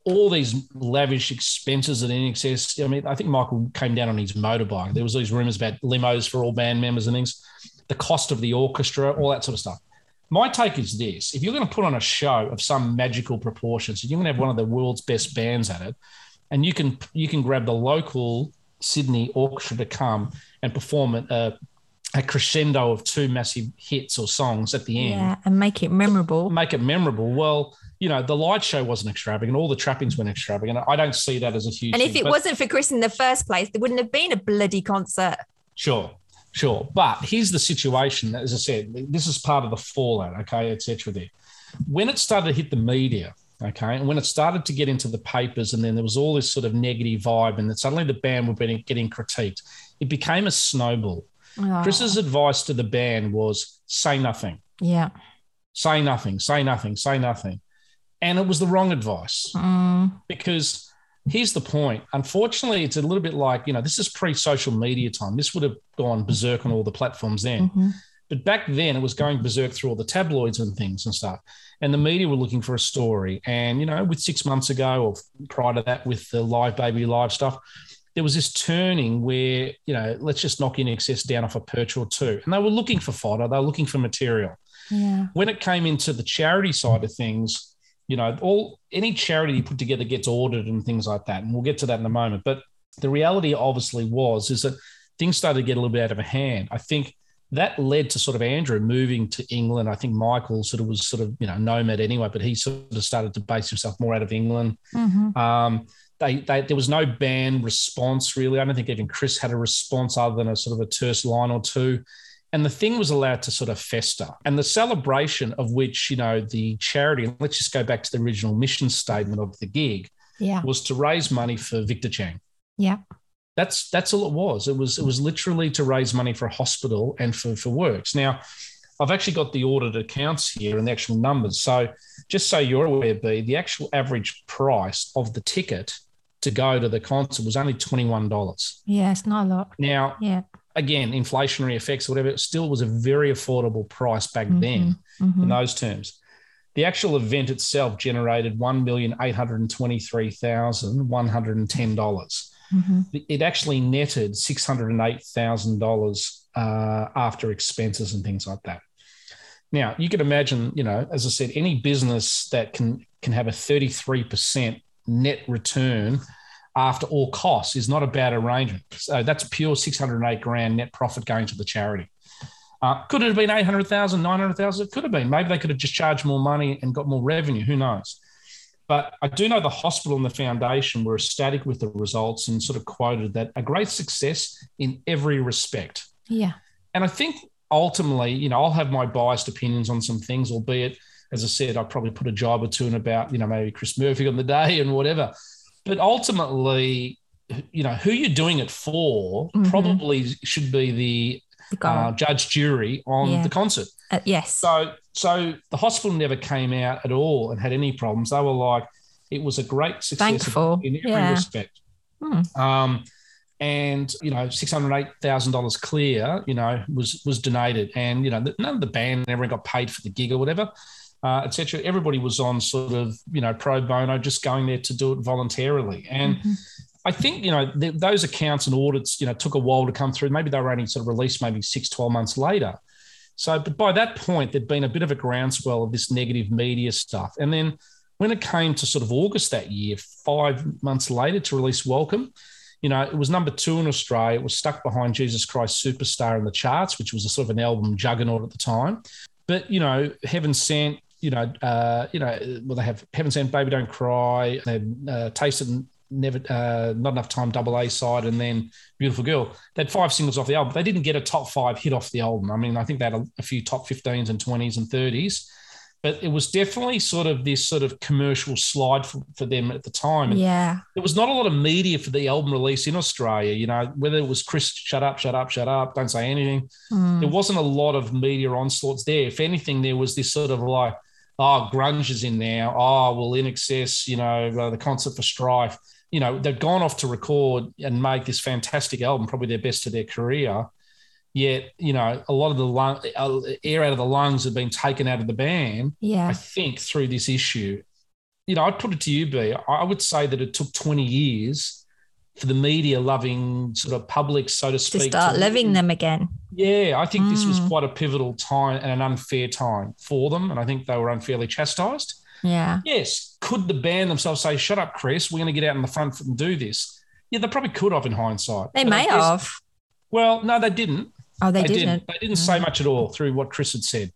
all these lavish expenses at INXS. I mean, I think Michael came down on his motorbike. There was these rumors about limos for all band members and things, the cost of the orchestra, all that sort of stuff. My take is this: if you're going to put on a show of some magical proportions, and you're going to have one of the world's best bands at it, and you can you can grab the local Sydney orchestra to come and perform at a, a crescendo of two massive hits or songs at the end Yeah, and make it memorable. make it memorable. Well, you know, the light show wasn't extravagant. All the trappings weren't extravagant. I don't see that as a huge. And if thing, it wasn't for Chris in the first place, there wouldn't have been a bloody concert. sure, sure. But here's the situation. As I said, this is part of the fallout. Okay, etc. There, when it started to hit the media. Okay, and when it started to get into the papers, and then there was all this sort of negative vibe, and then suddenly the band were being, getting critiqued, it became a snowball. Oh. Chris's advice to the band was say nothing. Yeah. say nothing, say nothing, say nothing. And it was the wrong advice Mm. because here's the point. Unfortunately, it's a little bit like, you know, this is pre social media time. This would have gone berserk on all the platforms then. Mhm. But back then, it was going berserk through all the tabloids and things and stuff. And the media were looking for a story. And, you know, with six months ago or prior to that, with the Live Baby Live stuff, there was this turning where, you know, let's just knock INXS down off a perch or two. And they were looking for fodder, they were looking for material Yeah. when it came into the charity side of things, you know, all any charity you put together gets ordered and things like that. And we'll get to that in a moment. But the reality obviously was is that things started to get a little bit out of hand. I think that led to sort of Andrew moving to England. I think Michael sort of was sort of, you know, nomad anyway, but he sort of started to base himself more out of England. Mhm. Um, they, they, there was no band response really. I don't think even Chris had a response other than a sort of a terse line or two. And the thing was allowed to sort of fester. And the celebration of which, you know, the charity, and let's just go back to the original mission statement of the gig, Yeah. was to raise money for Victor Chang. Yeah. That's that's all it was. It was it was literally to raise money for a hospital and for for works. Now, I've actually got the audited accounts here and the actual numbers. So just so you're aware, B, the actual average price of the ticket to go to the concert was only twenty one dollars. Yeah, it's not a lot. Now, Yeah. Again, inflationary effects or whatever, it still was a very affordable price back Mhm. then Mhm. in those terms. The actual event itself generated one million eight hundred twenty three thousand one hundred ten dollars Mhm. it actually netted six hundred and eight thousand dollars uh, after expenses and things like that. Now you can imagine, you know, as I said, any business that can can have a thirty three percent net return after all costs is not a bad arrangement. So that's pure six hundred eight grand net profit going to the charity. Uh, could it have been 800,000, 900,000? It could have been. Maybe they could have just charged more money and got more revenue. Who knows? But I do know the hospital and the foundation were ecstatic with the results and sort of quoted that a great success in every respect. Yeah. And I think ultimately, you know, I'll have my biased opinions on some things, albeit, as I said, I probably put a job or two in about, you know, maybe Chris Murphy on the day and whatever. But ultimately, you know, who you're doing it for Mhm. probably should be the The uh, judge jury on Yeah. the concert. Uh, yes. So, so the hospital never came out at all and had any problems. They were like, it was a great success Thankful. in every Yeah. respect. Hmm. Um, and you know, six hundred eight thousand dollars clear, you know, was was donated, and you know, none of the band ever got paid for the gig or whatever, uh, etc. Everybody was on sort of you know pro bono, just going there to do it voluntarily, and. Mm-hmm. I think, you know, th- those accounts and audits, you know, took a while to come through. Maybe they were only sort of released maybe six, 12 months later. So, but by that point, there'd been a bit of a groundswell of this negative media stuff. And then when it came to sort of August that year, five months later to release Welcome, you know, it was number two in Australia. It was stuck behind Jesus Christ Superstar in the charts, which was a sort of an album juggernaut at the time. But, you know, Heaven Sent, you know, uh, you know, well, they have Heaven Sent, Baby Don't Cry, they uh, Tasted Never, uh, Not Enough Time, Double A side, and then Beautiful Girl. They had five singles off the album. But they didn't get a top five hit off the album. I mean, I think they had a, a few top 15s and 20s and 30s. but it was definitely sort of this sort of commercial slide for, for them at the time. And Yeah. there was not a lot of media for the album release in Australia. You know, whether it was Chris, shut up, shut up, shut up, don't say anything. Mm. There wasn't a lot of media onslaughts there. If anything, there was this sort of like, oh, grunge is in now. Oh, well, INXS, you know, uh, the concert for Strife. You know, they've gone off to record and make this fantastic album, probably their best of their career. Yet, you know, a lot of the lung, uh, air out of the lungs have been taken out of the band. Yeah. I think through this issue. You know, I'd put it to you, B. I would say that it took 20 years for the media loving sort of public, so to speak. To start to- living them again. yeah, I think this was Mm. quite a pivotal time and an unfair time for them. And I think they were unfairly chastised. Yeah. Yes. Could the band themselves say, shut up, Chris, we're going to get out in the front foot and do this? Yeah, they probably could have in hindsight. They But may guess- have. Well, no, they didn't. Oh, they didn't. They didn't say Mm. much at all through what Chris had said.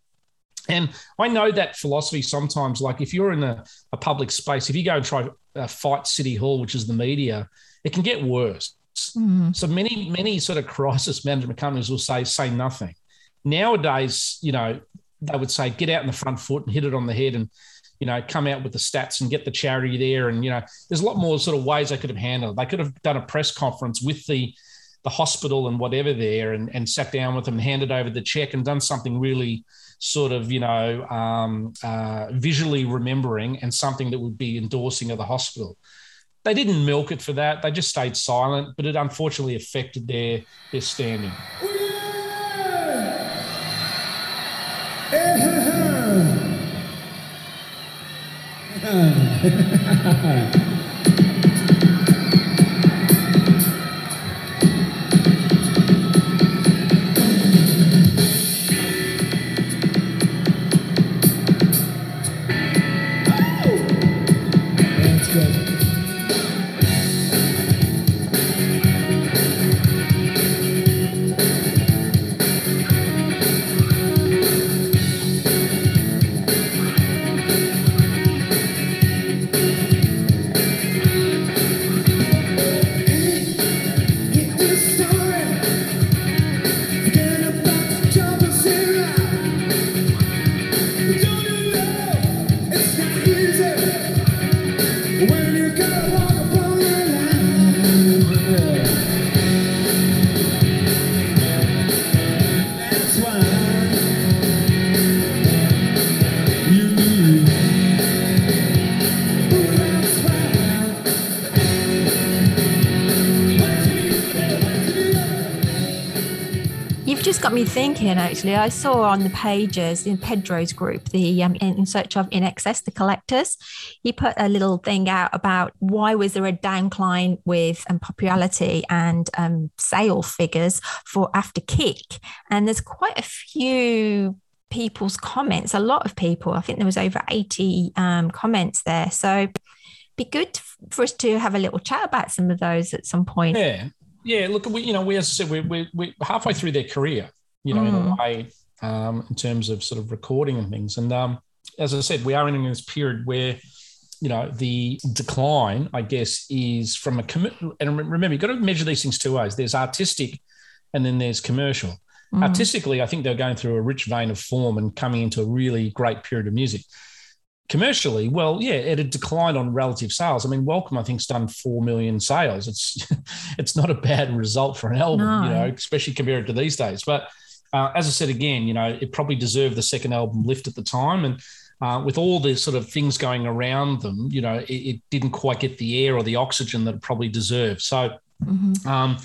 And I know that philosophy sometimes, like if you're in a, a public space, if you go and try uh, fight City Hall, which is the media, it can get worse. Mm. So many, many sort of crisis management companies will say, say nothing. Nowadays, you know, they would say, get out in the front foot and hit it on the head and, you know, come out with the stats and get the charity there. And, you know, there's a lot more sort of ways they could have handled it. They could have done a press conference with the, the hospital and whatever there and, and sat down with them, handed over the check and done something really sort of, you know, um, uh, visually remembering and something that would be endorsing of the hospital. They didn't milk it for that. They just stayed silent, but it unfortunately affected their their standing. thinking. Actually, I saw on the pages in Pedro's group, the um, in, search of INXS, the collectors. He put a little thing out about why was there a downcline with um, popularity and um, sale figures for After Kick, and there's quite a few people's comments. A lot of people. I think there was over eighty um, comments there. So. Be good for us to have a little chat about some of those at some point. Yeah, yeah. Look, we you know we as I said we we we halfway through their career, you know, in a Mm. way, um, in terms of sort of recording and things. And um, as I said, we are in this period where you know the decline, I guess, is from a commit. And remember, you've got to measure these things two ways. There's artistic, and then there's commercial. Mm. Artistically, I think they're going through a rich vein of form and coming into a really great period of music. Commercially, well, yeah, it had declined on relative sales. I mean, Welcome, I think, has done four million sales. It's it's not a bad result for an album, you know, especially compared to these days. But uh, as I said again, you know, it probably deserved the second album lift at the time, and uh, with all the sort of things going around them, you know, it, it didn't quite get the air or the oxygen that it probably deserved. So Mhm. um,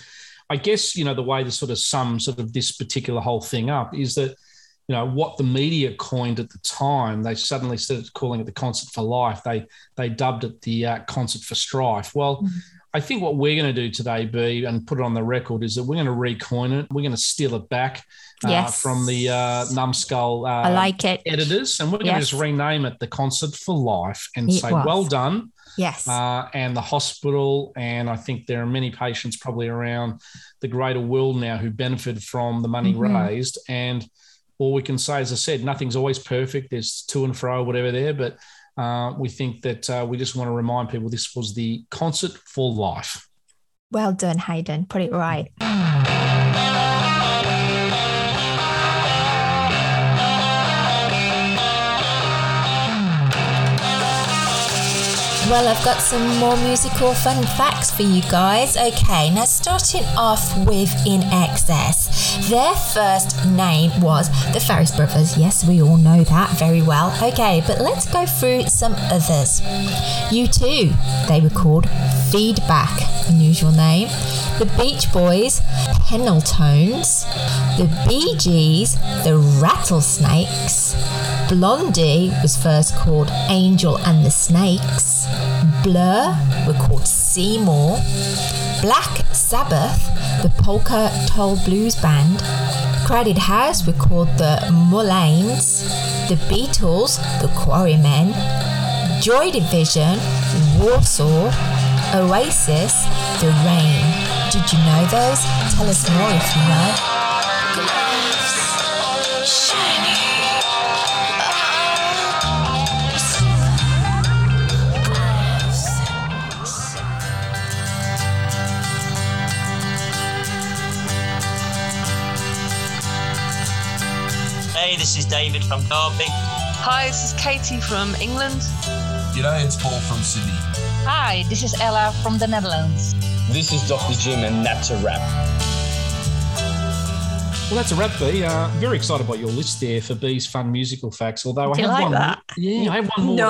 I guess you know the way to sort of sum sort of this particular whole thing up is that you know what the media coined at the time. They suddenly started calling it the concert for life. They they dubbed it the uh, concert for strife. Well. I think what we're going to do today, B, and put it on the record, is that we're going to recoin it. We're going to steal it back uh, Yes. from the uh, numbskull uh, I like it. editors, and we're going to just rename it the Concert for Life and It say, was. well done Yes. uh, and the hospital. And I think there are many patients probably around the greater world now who benefit from the money Mhm. raised. And all we can say, as I said, nothing's always perfect. There's to and fro, whatever there, but uh, we think that uh, we just want to remind people this was the concert for life. Well done, Hayden. Put it right. Well, I've got some more musical fun facts for you guys. Okay, now starting off with INXS. Their first name was the Farriss Brothers. Yes, we all know that very well. Okay, but let's go through some others. U2. they were called Feedback, unusual name. The Beach Boys, Pendletones. The Bee Gees, the Rattlesnakes. Blondie was first called Angel and the Snakes. Blur were called Seymour. Black Sabbath, the Polka Tulk Blues Band. Crowded House were called the Mullanes. The Beatles, the Quarrymen. Joy Division, Warsaw. Oasis, The Rain. Did you know those? Tell us more if you know. Hey, this is David from Derby. Hi, this is Katie from England. G'day, it's Paul from Sydney. Hi, this is Ella from the Netherlands. This is Dr. Jim, and that's a wrap. Well, that's a wrap, B. Uh, very excited about your list there for B's fun musical facts. Although Do I have like one. that? Yeah, I have one more. to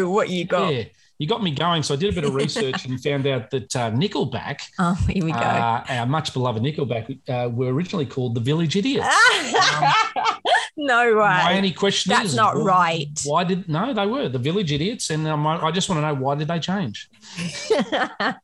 No, what you got? Yeah, you got me going. So I did a bit of research and found out that uh, Nickelback, Oh, here we go. uh, our much beloved Nickelback, uh, were originally called the Village Idiots. no way. My only question That's is, not right. Why did no? They were the Village Idiots, and um, I I just want to know why did they change?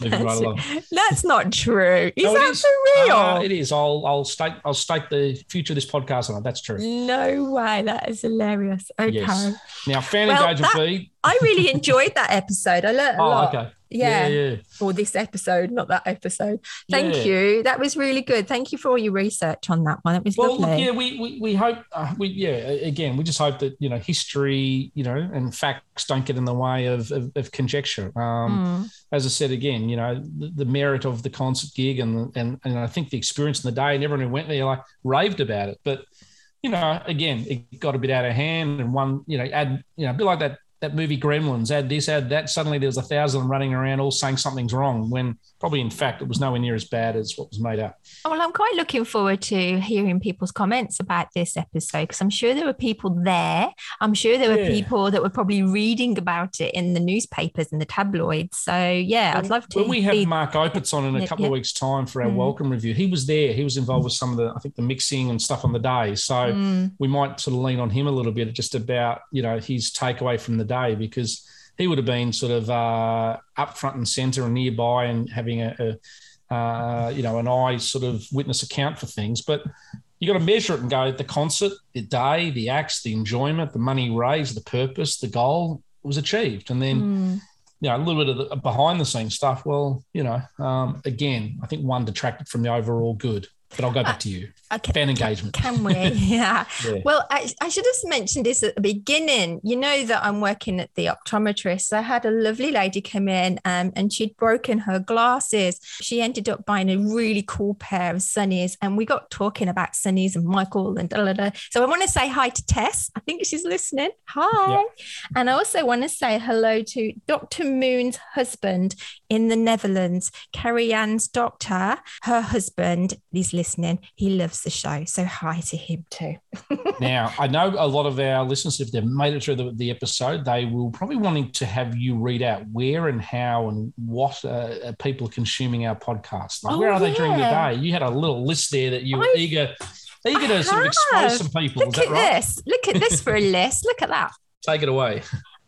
Moving right along. That's not true. Is No, that is. for real? Uh, it is. I'll I'll state I'll state the future of this podcast on it. That's true. no way. That is hilarious. Okay. Yes. Now, fan Well, engagement that- B. I really enjoyed that episode. I learned Oh, lot. okay. Yeah. Yeah, yeah. Or this episode, not that episode. Thank Yeah. you. That was really good. Thank you for all your research on that one. It was Well, lovely. look, yeah, we, we, we hope, uh, we yeah, again, we just hope that, you know, history, you know, and facts don't get in the way of, of, of conjecture. Um, Mm. As I said again, you know, the, the merit of the concert gig and, and, and I think the experience in the day and everyone who went there, like, raved about it. But, you know, again, it got a bit out of hand and one, you know, add, you know, a bit like that that movie Gremlins, add this, add that. Suddenly there was a thousand running around all saying something's wrong when probably in fact it was nowhere near as bad as what was made up. Well, I'm quite looking forward to hearing people's comments about this episode because I'm sure there were people there. I'm sure there were Yeah. people that were probably reading about it in the newspapers and the tabloids. So, yeah, I'd love to. When we have Mark Opitz on in a couple yeah. of weeks' time for our Mm. welcome review, he was there. He was involved with some of the, I think, the mixing and stuff on the day. So Mm. we might sort of lean on him a little bit just about you know his takeaway from the day because he would have been sort of uh, up front and centre and nearby and having a, a uh, you know an eye sort of witness account for things, but. You got to measure it and go the concert, the day, the acts, the enjoyment, the money raised, the purpose, the goal was achieved, and then Mm. you know, a little bit of the behind the scenes stuff. Well, you know, um, again, I think one detracted from the overall good. But I'll go back to you. Okay. Fan engagement. Can we? Yeah. Yeah. Well, I, I should have mentioned this at the beginning. You know that I'm working at the optometrist. I had a lovely lady come in um, and she'd broken her glasses. She ended up buying a really cool pair of sunnies, and we got talking about sunnies and Michael and da, da, da. So I want to say hi to Tess. I think she's listening. Hi. And I also want to say hello to Dr. Moon's husband in the Netherlands, Carrie Ann's doctor. Her husband is listening. He loves the show. So hi to him too. now, I know a lot of our listeners, if they've made it through the, the episode, they will probably wanting to have you read out where and how and what uh, are people are consuming our podcast. Like, Oh, where are they during the day? You had a little list there that you were I- eager, eager to I sort of expose some people. Look at right? this. Look at this for a list. Look at that. Take it away.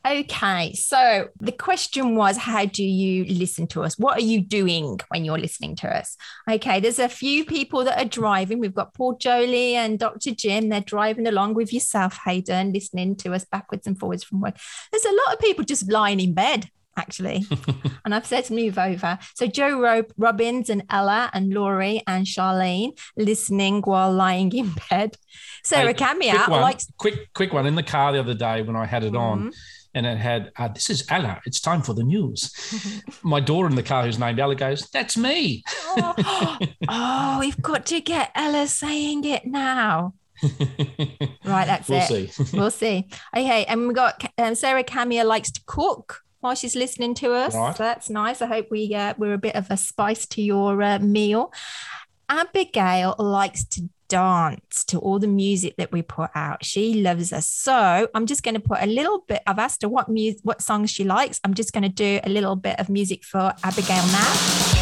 Okay, so the question was how do you listen to us? What are you doing when you're listening to us? Okay, there's a few people that are driving. We've got Paul Jolie and Dr. Jim. They're driving along with yourself, Hayden, listening to us backwards and forwards from work. There's a lot of people just lying in bed. Actually, and I've said to move over. So Joe Ro- Robbins and Ella and Laurie and Charlene listening while lying in bed. Sarah Hey, Camia quick one, likes quick, quick one in the car the other day when I had it on, Mhm. And it had uh, this is Ella. It's time for the news. My daughter in the car, who's named Ella, goes, "That's me." oh, we've got to get Ella saying it now. Right, that's We'll it. see. we'll see. Okay, and we got um, Sarah Camia likes to cook while she's listening to us. Right. So that's nice. I hope we uh, we're a bit of a spice to your uh, meal. Abigail likes to dance to all the music that we put out. She loves us. So I'm just going to put a little bit. I've asked her what music, what songs she likes. I'm just going to do a little bit of music for Abigail now.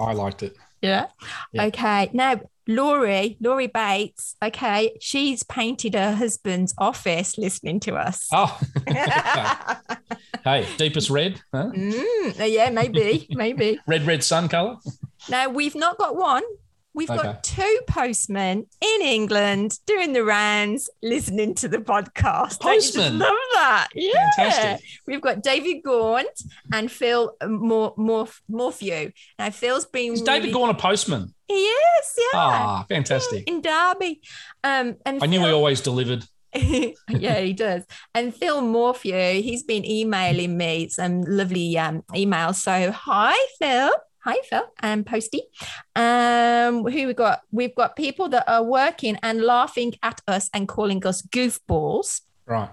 I liked it. Yeah. Yeah. Okay. Now, Laurie, Laurie Bates, okay, she's painted her husband's office listening to us. Oh, hey, deepest red, huh? Mm, yeah, maybe, maybe. red, red sun color. Now, we've not got one. We've Okay. got two postmen in England doing the rounds, listening to the podcast. Just love that. Yeah. Fantastic. We've got David Gaunt and Phil Mor- Morf- Morphew. Now, Phil's been. Is David really- Gorn a postman? He is, yeah. Ah, fantastic. In Derby. Um, and I knew he always delivered. yeah, he does. And Phil Morphew, he's been emailing me some lovely um, emails. So hi, Phil. Hi, Phil and Posty. Um, who we got? We've got people that are working and laughing at us and calling us goofballs. Right.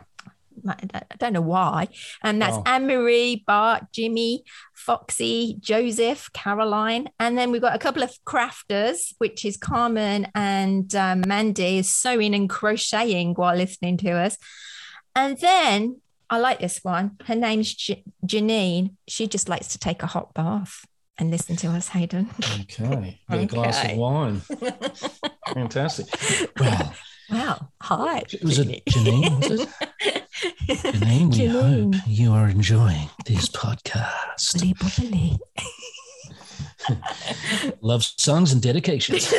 I don't know why. And that's Oh. Anne Marie, Bart, Jimmy, Foxy, Joseph, Caroline. And then we've got a couple of crafters, which is Carmen and um, Mandy is sewing and crocheting while listening to us. And then I like this one. Her name's J- Janine. She just likes to take a hot bath and listen to us, Hayden. Okay. With a glass of wine. Fantastic. Well, Wow. Hi. it was a Janine, was it? Janine, we Janine. hope you are enjoying this podcast. Love songs and dedications.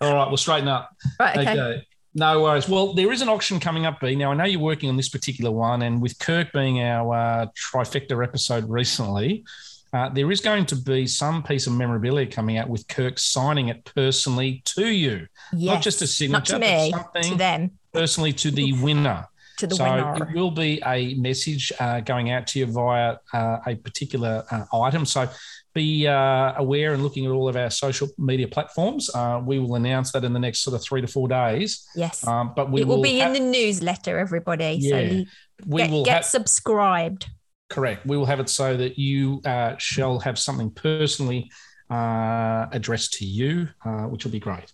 All right, we'll straighten up. Right, okay. No worries. Well, there is an auction coming up, B. Now, I know you're working on this particular one, and with Kirk being our uh, trifecta episode recently, uh, there is going to be some piece of memorabilia coming out with Kirk signing it personally to you. Not just a signature, Not to me, something to them. personally to the winner. To the so winner. it will be a message uh, going out to you via uh, a particular uh, item. So be uh, aware and looking at all of our social media platforms. Uh, we will announce that in the next sort of three to four days. Yes. Um, but we it will, will be ha- in the newsletter, everybody. Yeah. So We get, will get have- subscribed. Correct. We will have it so that you uh, shall have something personally uh, addressed to you, uh, which will be great.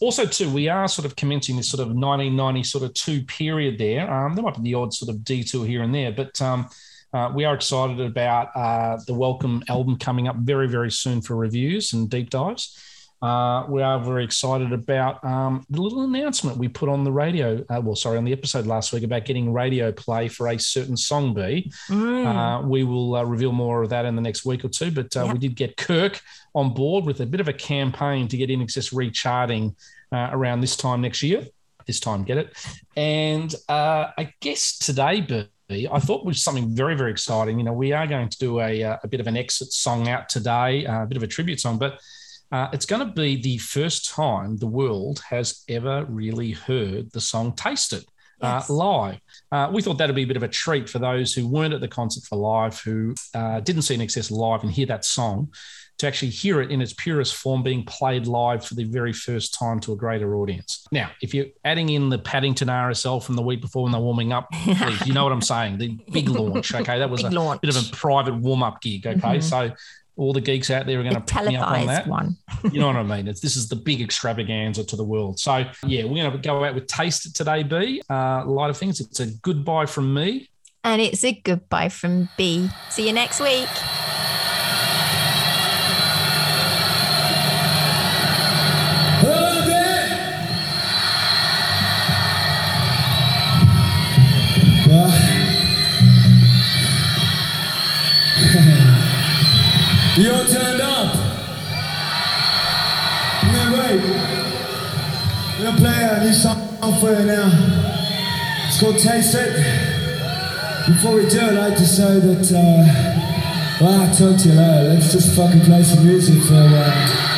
Also, too, we are sort of commencing this sort of 1990 sort of two period there. Um, there might be the odd sort of detour here and there, but um, uh, we are excited about uh, the Welcome album coming up very, very soon for reviews and deep dives. Uh, we are very excited about um, the little announcement we put on the radio, uh, well, sorry, on the episode last week about getting radio play for a certain song B. Mm. Uh, we will uh, reveal more of that in the next week or two. But uh, we did get Kirk on board with a bit of a campaign to get INXS recharting uh, around this time next year. This time, get it. And uh, I guess today, B, I thought was something very, very exciting. You know, we are going to do a, uh, a bit of an exit song out today, uh, a bit of a tribute song, but uh, it's going to be the first time the world has ever really heard the song Taste It uh, live. Uh, we thought that'd be a bit of a treat for those who weren't at the concert for live, who uh, didn't see INXS live and hear that song, to actually hear it in its purest form being played live for the very first time to a greater audience. Now, if you're adding in the Paddington RSL from the week before when they're warming up, please, you know what I'm saying. The big launch. Okay, that was Big a launch. bit of a private warm up gig. Okay, Mhm. so all the geeks out there are going to pick me up on that. one. you know what I mean? It's, this is the big extravaganza to the world. So yeah, we're going to go out with Taste It today, B. Uh, light of things. It's a goodbye from me. And it's a goodbye from B. See you next week. fire now. It's called Taste It. Before we do it, I'd like to say that, uh, well, I'll talk to you later. Let's just fucking play some music for a while.